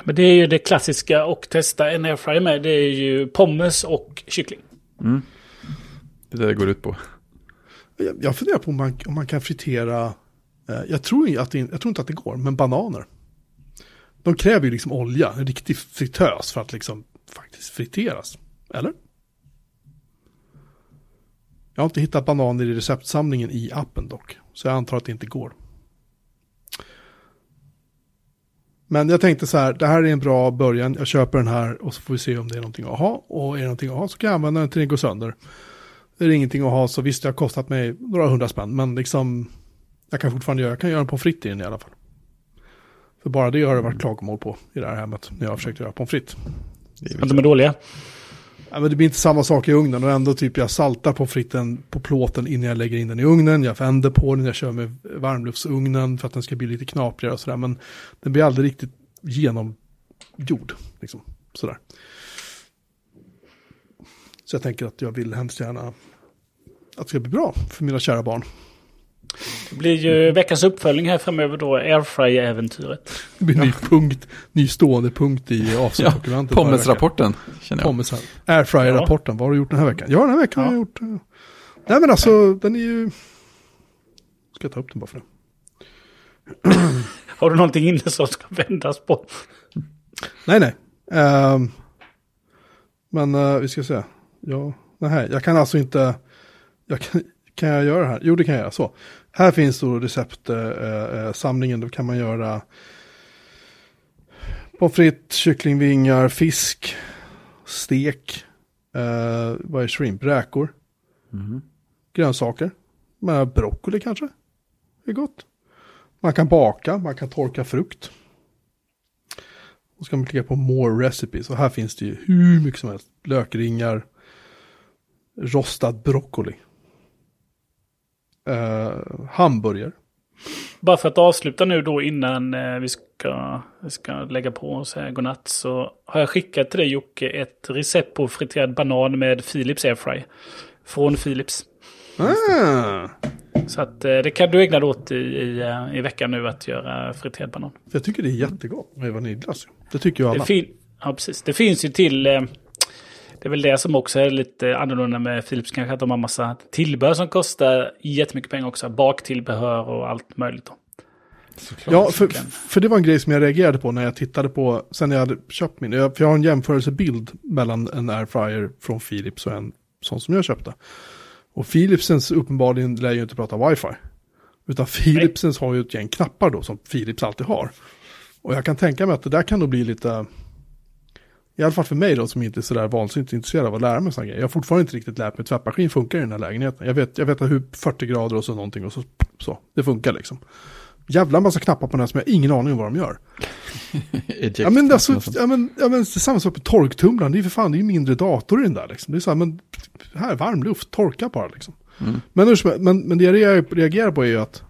Men det är ju det klassiska och testa en airfryer med. Det är ju pommes och kyckling. Mm. Det är det det går ut på. Jag, jag funderar på om man, om man kan fritera Eh, jag tror, att det, jag tror inte att det går, men bananer. De kräver ju liksom olja, en riktig fritös för att liksom faktiskt friteras. Eller? Jag har inte hittat bananer i receptsamlingen i appen dock. Så jag antar att det inte går. Men jag tänkte så här, det här är en bra början. Jag köper den här och så får vi se om det är någonting att ha. Och är det någonting att ha så kan jag använda den till den går sönder. Är det ingenting att ha så visst, det har kostat mig några hundra spänn. Men liksom jag kan fortfarande göra, jag kan göra en pommes frites i den i alla fall. För bara det har det varit klagomål på i det här hemmet när jag har försökt göra pommes frites. Att de är dåliga? Ja, men det blir inte samma sak i ugnen och ändå typ jag saltar pommes fritesen på plåten innan jag lägger in den i ugnen. Jag vänder på den, jag kör med varmluftsugnen för att den ska bli lite knaprigare och sådär. Men den blir aldrig riktigt genomgjord. Liksom, sådär. Så jag tänker att jag vill hemskt gärna att det ska bli bra för mina kära barn. Det blir ju veckans uppföljning här framöver då, Airfry-äventyret. Det blir en ny punkt, ny stående punkt i Ja, avsnittsdokumentet. vecka. Pommesrapporten, känner jag. Pommes här. Airfryer-rapporten, vad har du gjort den här veckan? Ja, den här veckan har jag gjort... eh, Nej men alltså, den är ju... Ska jag ta upp den bara för det? [clears throat] Har du någonting inne som ska vändas på? Nej, nej. Ehm, men eh, vi ska se. Ja, nej, jag kan alltså inte... Jag kan, kan jag göra det här? Jo, det kan jag göra. Så. Här finns då receptsamlingen. Då kan man göra pommes frites, kycklingvingar, fisk, stek. Uh, vad är shrimp? Räkor. Mhm. Grönsaker. Med broccoli kanske. Det är gott. Man kan baka, man kan torka frukt. Och ska man klicka på more recipes. Och här finns det ju hur mycket som helst. Lökringar. Rostad broccoli. Uh, hamburgare. Bara för att avsluta nu då innan eh, vi ska, vi ska lägga på och säga godnatt så har jag skickat till dig Jocke ett recept på friterad banan med Philips Airfry. Från Philips. Ah, Så att eh, det kan du ägna dig åt i, i, eh, i veckan nu att göra friterad banan. jag tycker det är jättegott med vaniljglass. Det tycker ju Det, alla. fin- ja, precis. det finns ju till... Det är väl det som också är lite annorlunda med Philips kanske. Att de har massa tillbehör som kostar jättemycket pengar också. Baktillbehör och allt möjligt. Då. Såklart. Ja, för, för det var en grej som jag reagerade på när jag tittade på, sen jag hade köpt min, jag, för jag har en jämförelsebild mellan en airfryer från Philips och en sån som jag köpte. Och Philipsens uppenbarligen lär ju inte prata wifi. Utan Philipsens har ju ett gäng knappar då som Philips alltid har. Och jag kan tänka mig att det där kan då bli lite, i alla fall för mig då som inte är sådär vansinnigt intresserad av att lära mig sådana grejer. Jag har fortfarande inte riktigt lärt mig att tvättmaskin funkar i den här lägenheten. Jag vet, jag vet hur 40 grader och så någonting och så, så. Det funkar liksom. Jävla massa knappar på den här som jag har ingen aning om vad de gör. [laughs] Ja men, alltså, ja, men, ja, men det är samma sak med torktumlaren. Det är för fan, det är ju mindre dator i den där liksom. Det är så här, men här, varm luft, torka bara liksom. Mm. Men, hur men, men det jag reagerar- reagerar på är ju att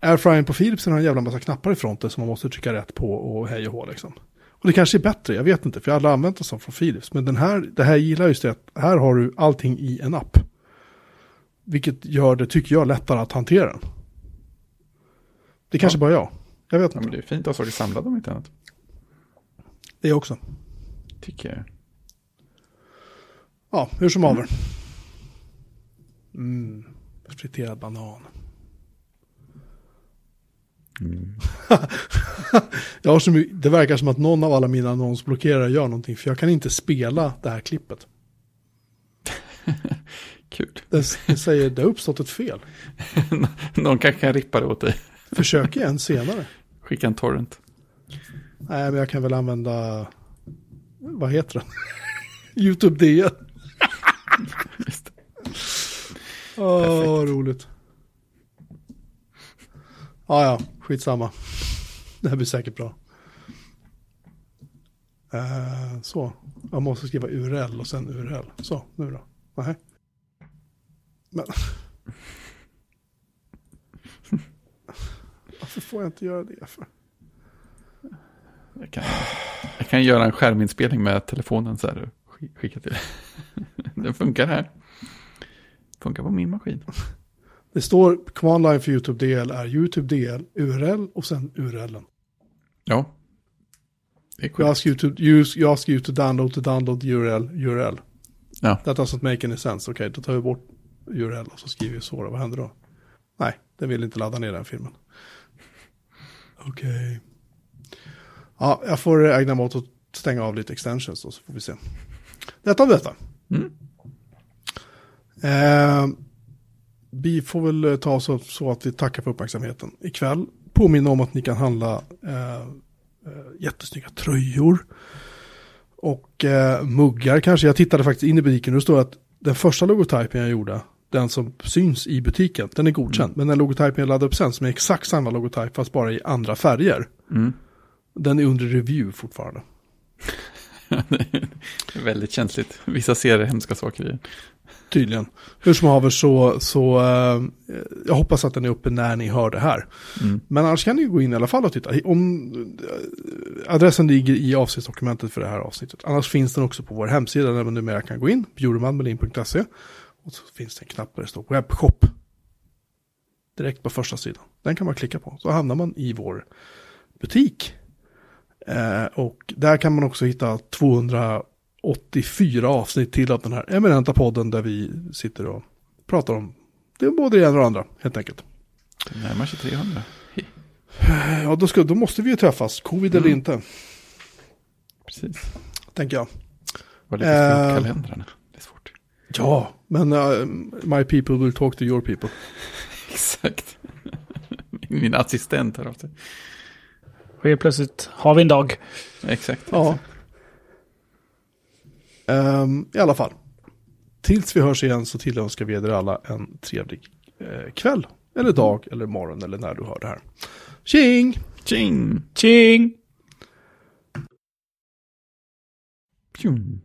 airfryern på Philipsen har en jävla massa knappar i fronten som man måste trycka rätt på och hej och hå liksom. Och det kanske är bättre, jag vet inte, för jag har aldrig använt en sån från Philips. Men den här, det här gillar just det att här har du allting i en app. Vilket gör det, tycker jag, lättare att hantera den. Det kanske bara jag. Jag vet Ja, inte. men det är fint att ha saker samlade om inte annat. Det också. Tycker jag. Ja, hur som haver. Mm. Friterad banan. Mm. [laughs] Jag har så mycket, det verkar som att någon av alla mina annonsblockerare gör någonting. För jag kan inte spela det här klippet. [laughs] Kul. Det, det säger det har uppstått ett fel. [laughs] Någon kanske kan rippa det åt dig. Försök igen senare. Skicka en torrent. Nej, men jag kan väl använda, vad heter den? YouTube DN. Åh, vad roligt. Ja, ja, skitsamma. [laughs] Det här blir säkert bra. Uh, så, jag måste skriva URL och sen URL. Så, nu då. Nej. Men. [laughs] Varför får jag inte göra det för? Jag kan, jag kan göra en skärminspelning med telefonen så här och skicka till. [laughs] Den funkar här. Funkar på min maskin. Det står command line för YouTube DL är YouTube DL, URL och sen URLen. Ja. Det är You ask you to, use, you ask you to download to download URL, URL. Ja. That doesn't make any sense. Okej, då tar vi bort URL och så skriver vi så. Vad händer då? Nej, den vill inte ladda ner den filmen. Okej. Ja, jag får ägna mig åt att stänga av lite extensions då så får vi se. Detta om detta. Mm. Eh, vi får väl eh, ta så, så att vi tackar för uppmärksamheten ikväll. Påminna om att ni kan handla eh, eh, jättesnygga tröjor. Och eh, muggar kanske. Jag tittade faktiskt in i butiken och det står att den första logotypen jag gjorde, den som syns i butiken, den är godkänd. Men den logotypen jag laddade upp sen, som är exakt samma logotyp fast bara i andra färger, Mm. den är under review fortfarande. [laughs] det är väldigt känsligt. Vissa ser hemska saker i. Tydligen. Hur som haver så, så eh, jag hoppas att den är uppe när ni hör det här. Mm. Men annars kan ni gå in i alla fall och titta. Om, eh, adressen ligger i avsnittsdokumentet för det här avsnittet. Annars finns den också på vår hemsida där man numera kan gå in, bjurmanmelin.se. Och så finns det en knapp där det står webbshop. direkt på första sidan. Den kan man klicka på, så hamnar man i vår butik. Eh, och där kan man också hitta 284 avsnitt till av den här eminenta podden där vi sitter och pratar om det är både det ena och det andra, helt enkelt. Det närmar sig 300. Ja, då, ska, då måste vi ju träffas, covid eller Mm. inte, Precis. tänker jag. Var lite Eh. kalendrarna. Det är svårt. Ja, men uh, my people will talk to your people. [laughs] Exakt. Min assistent av sig. Och helt plötsligt har vi en dag. Exakt. Ja. Um, I alla fall. Tills vi hörs igen så tillönskar vi er alla en trevlig eh, kväll. Eller dag, eller morgon, eller när du hör det här. Tjing! Tjing! Tjing! Pjum.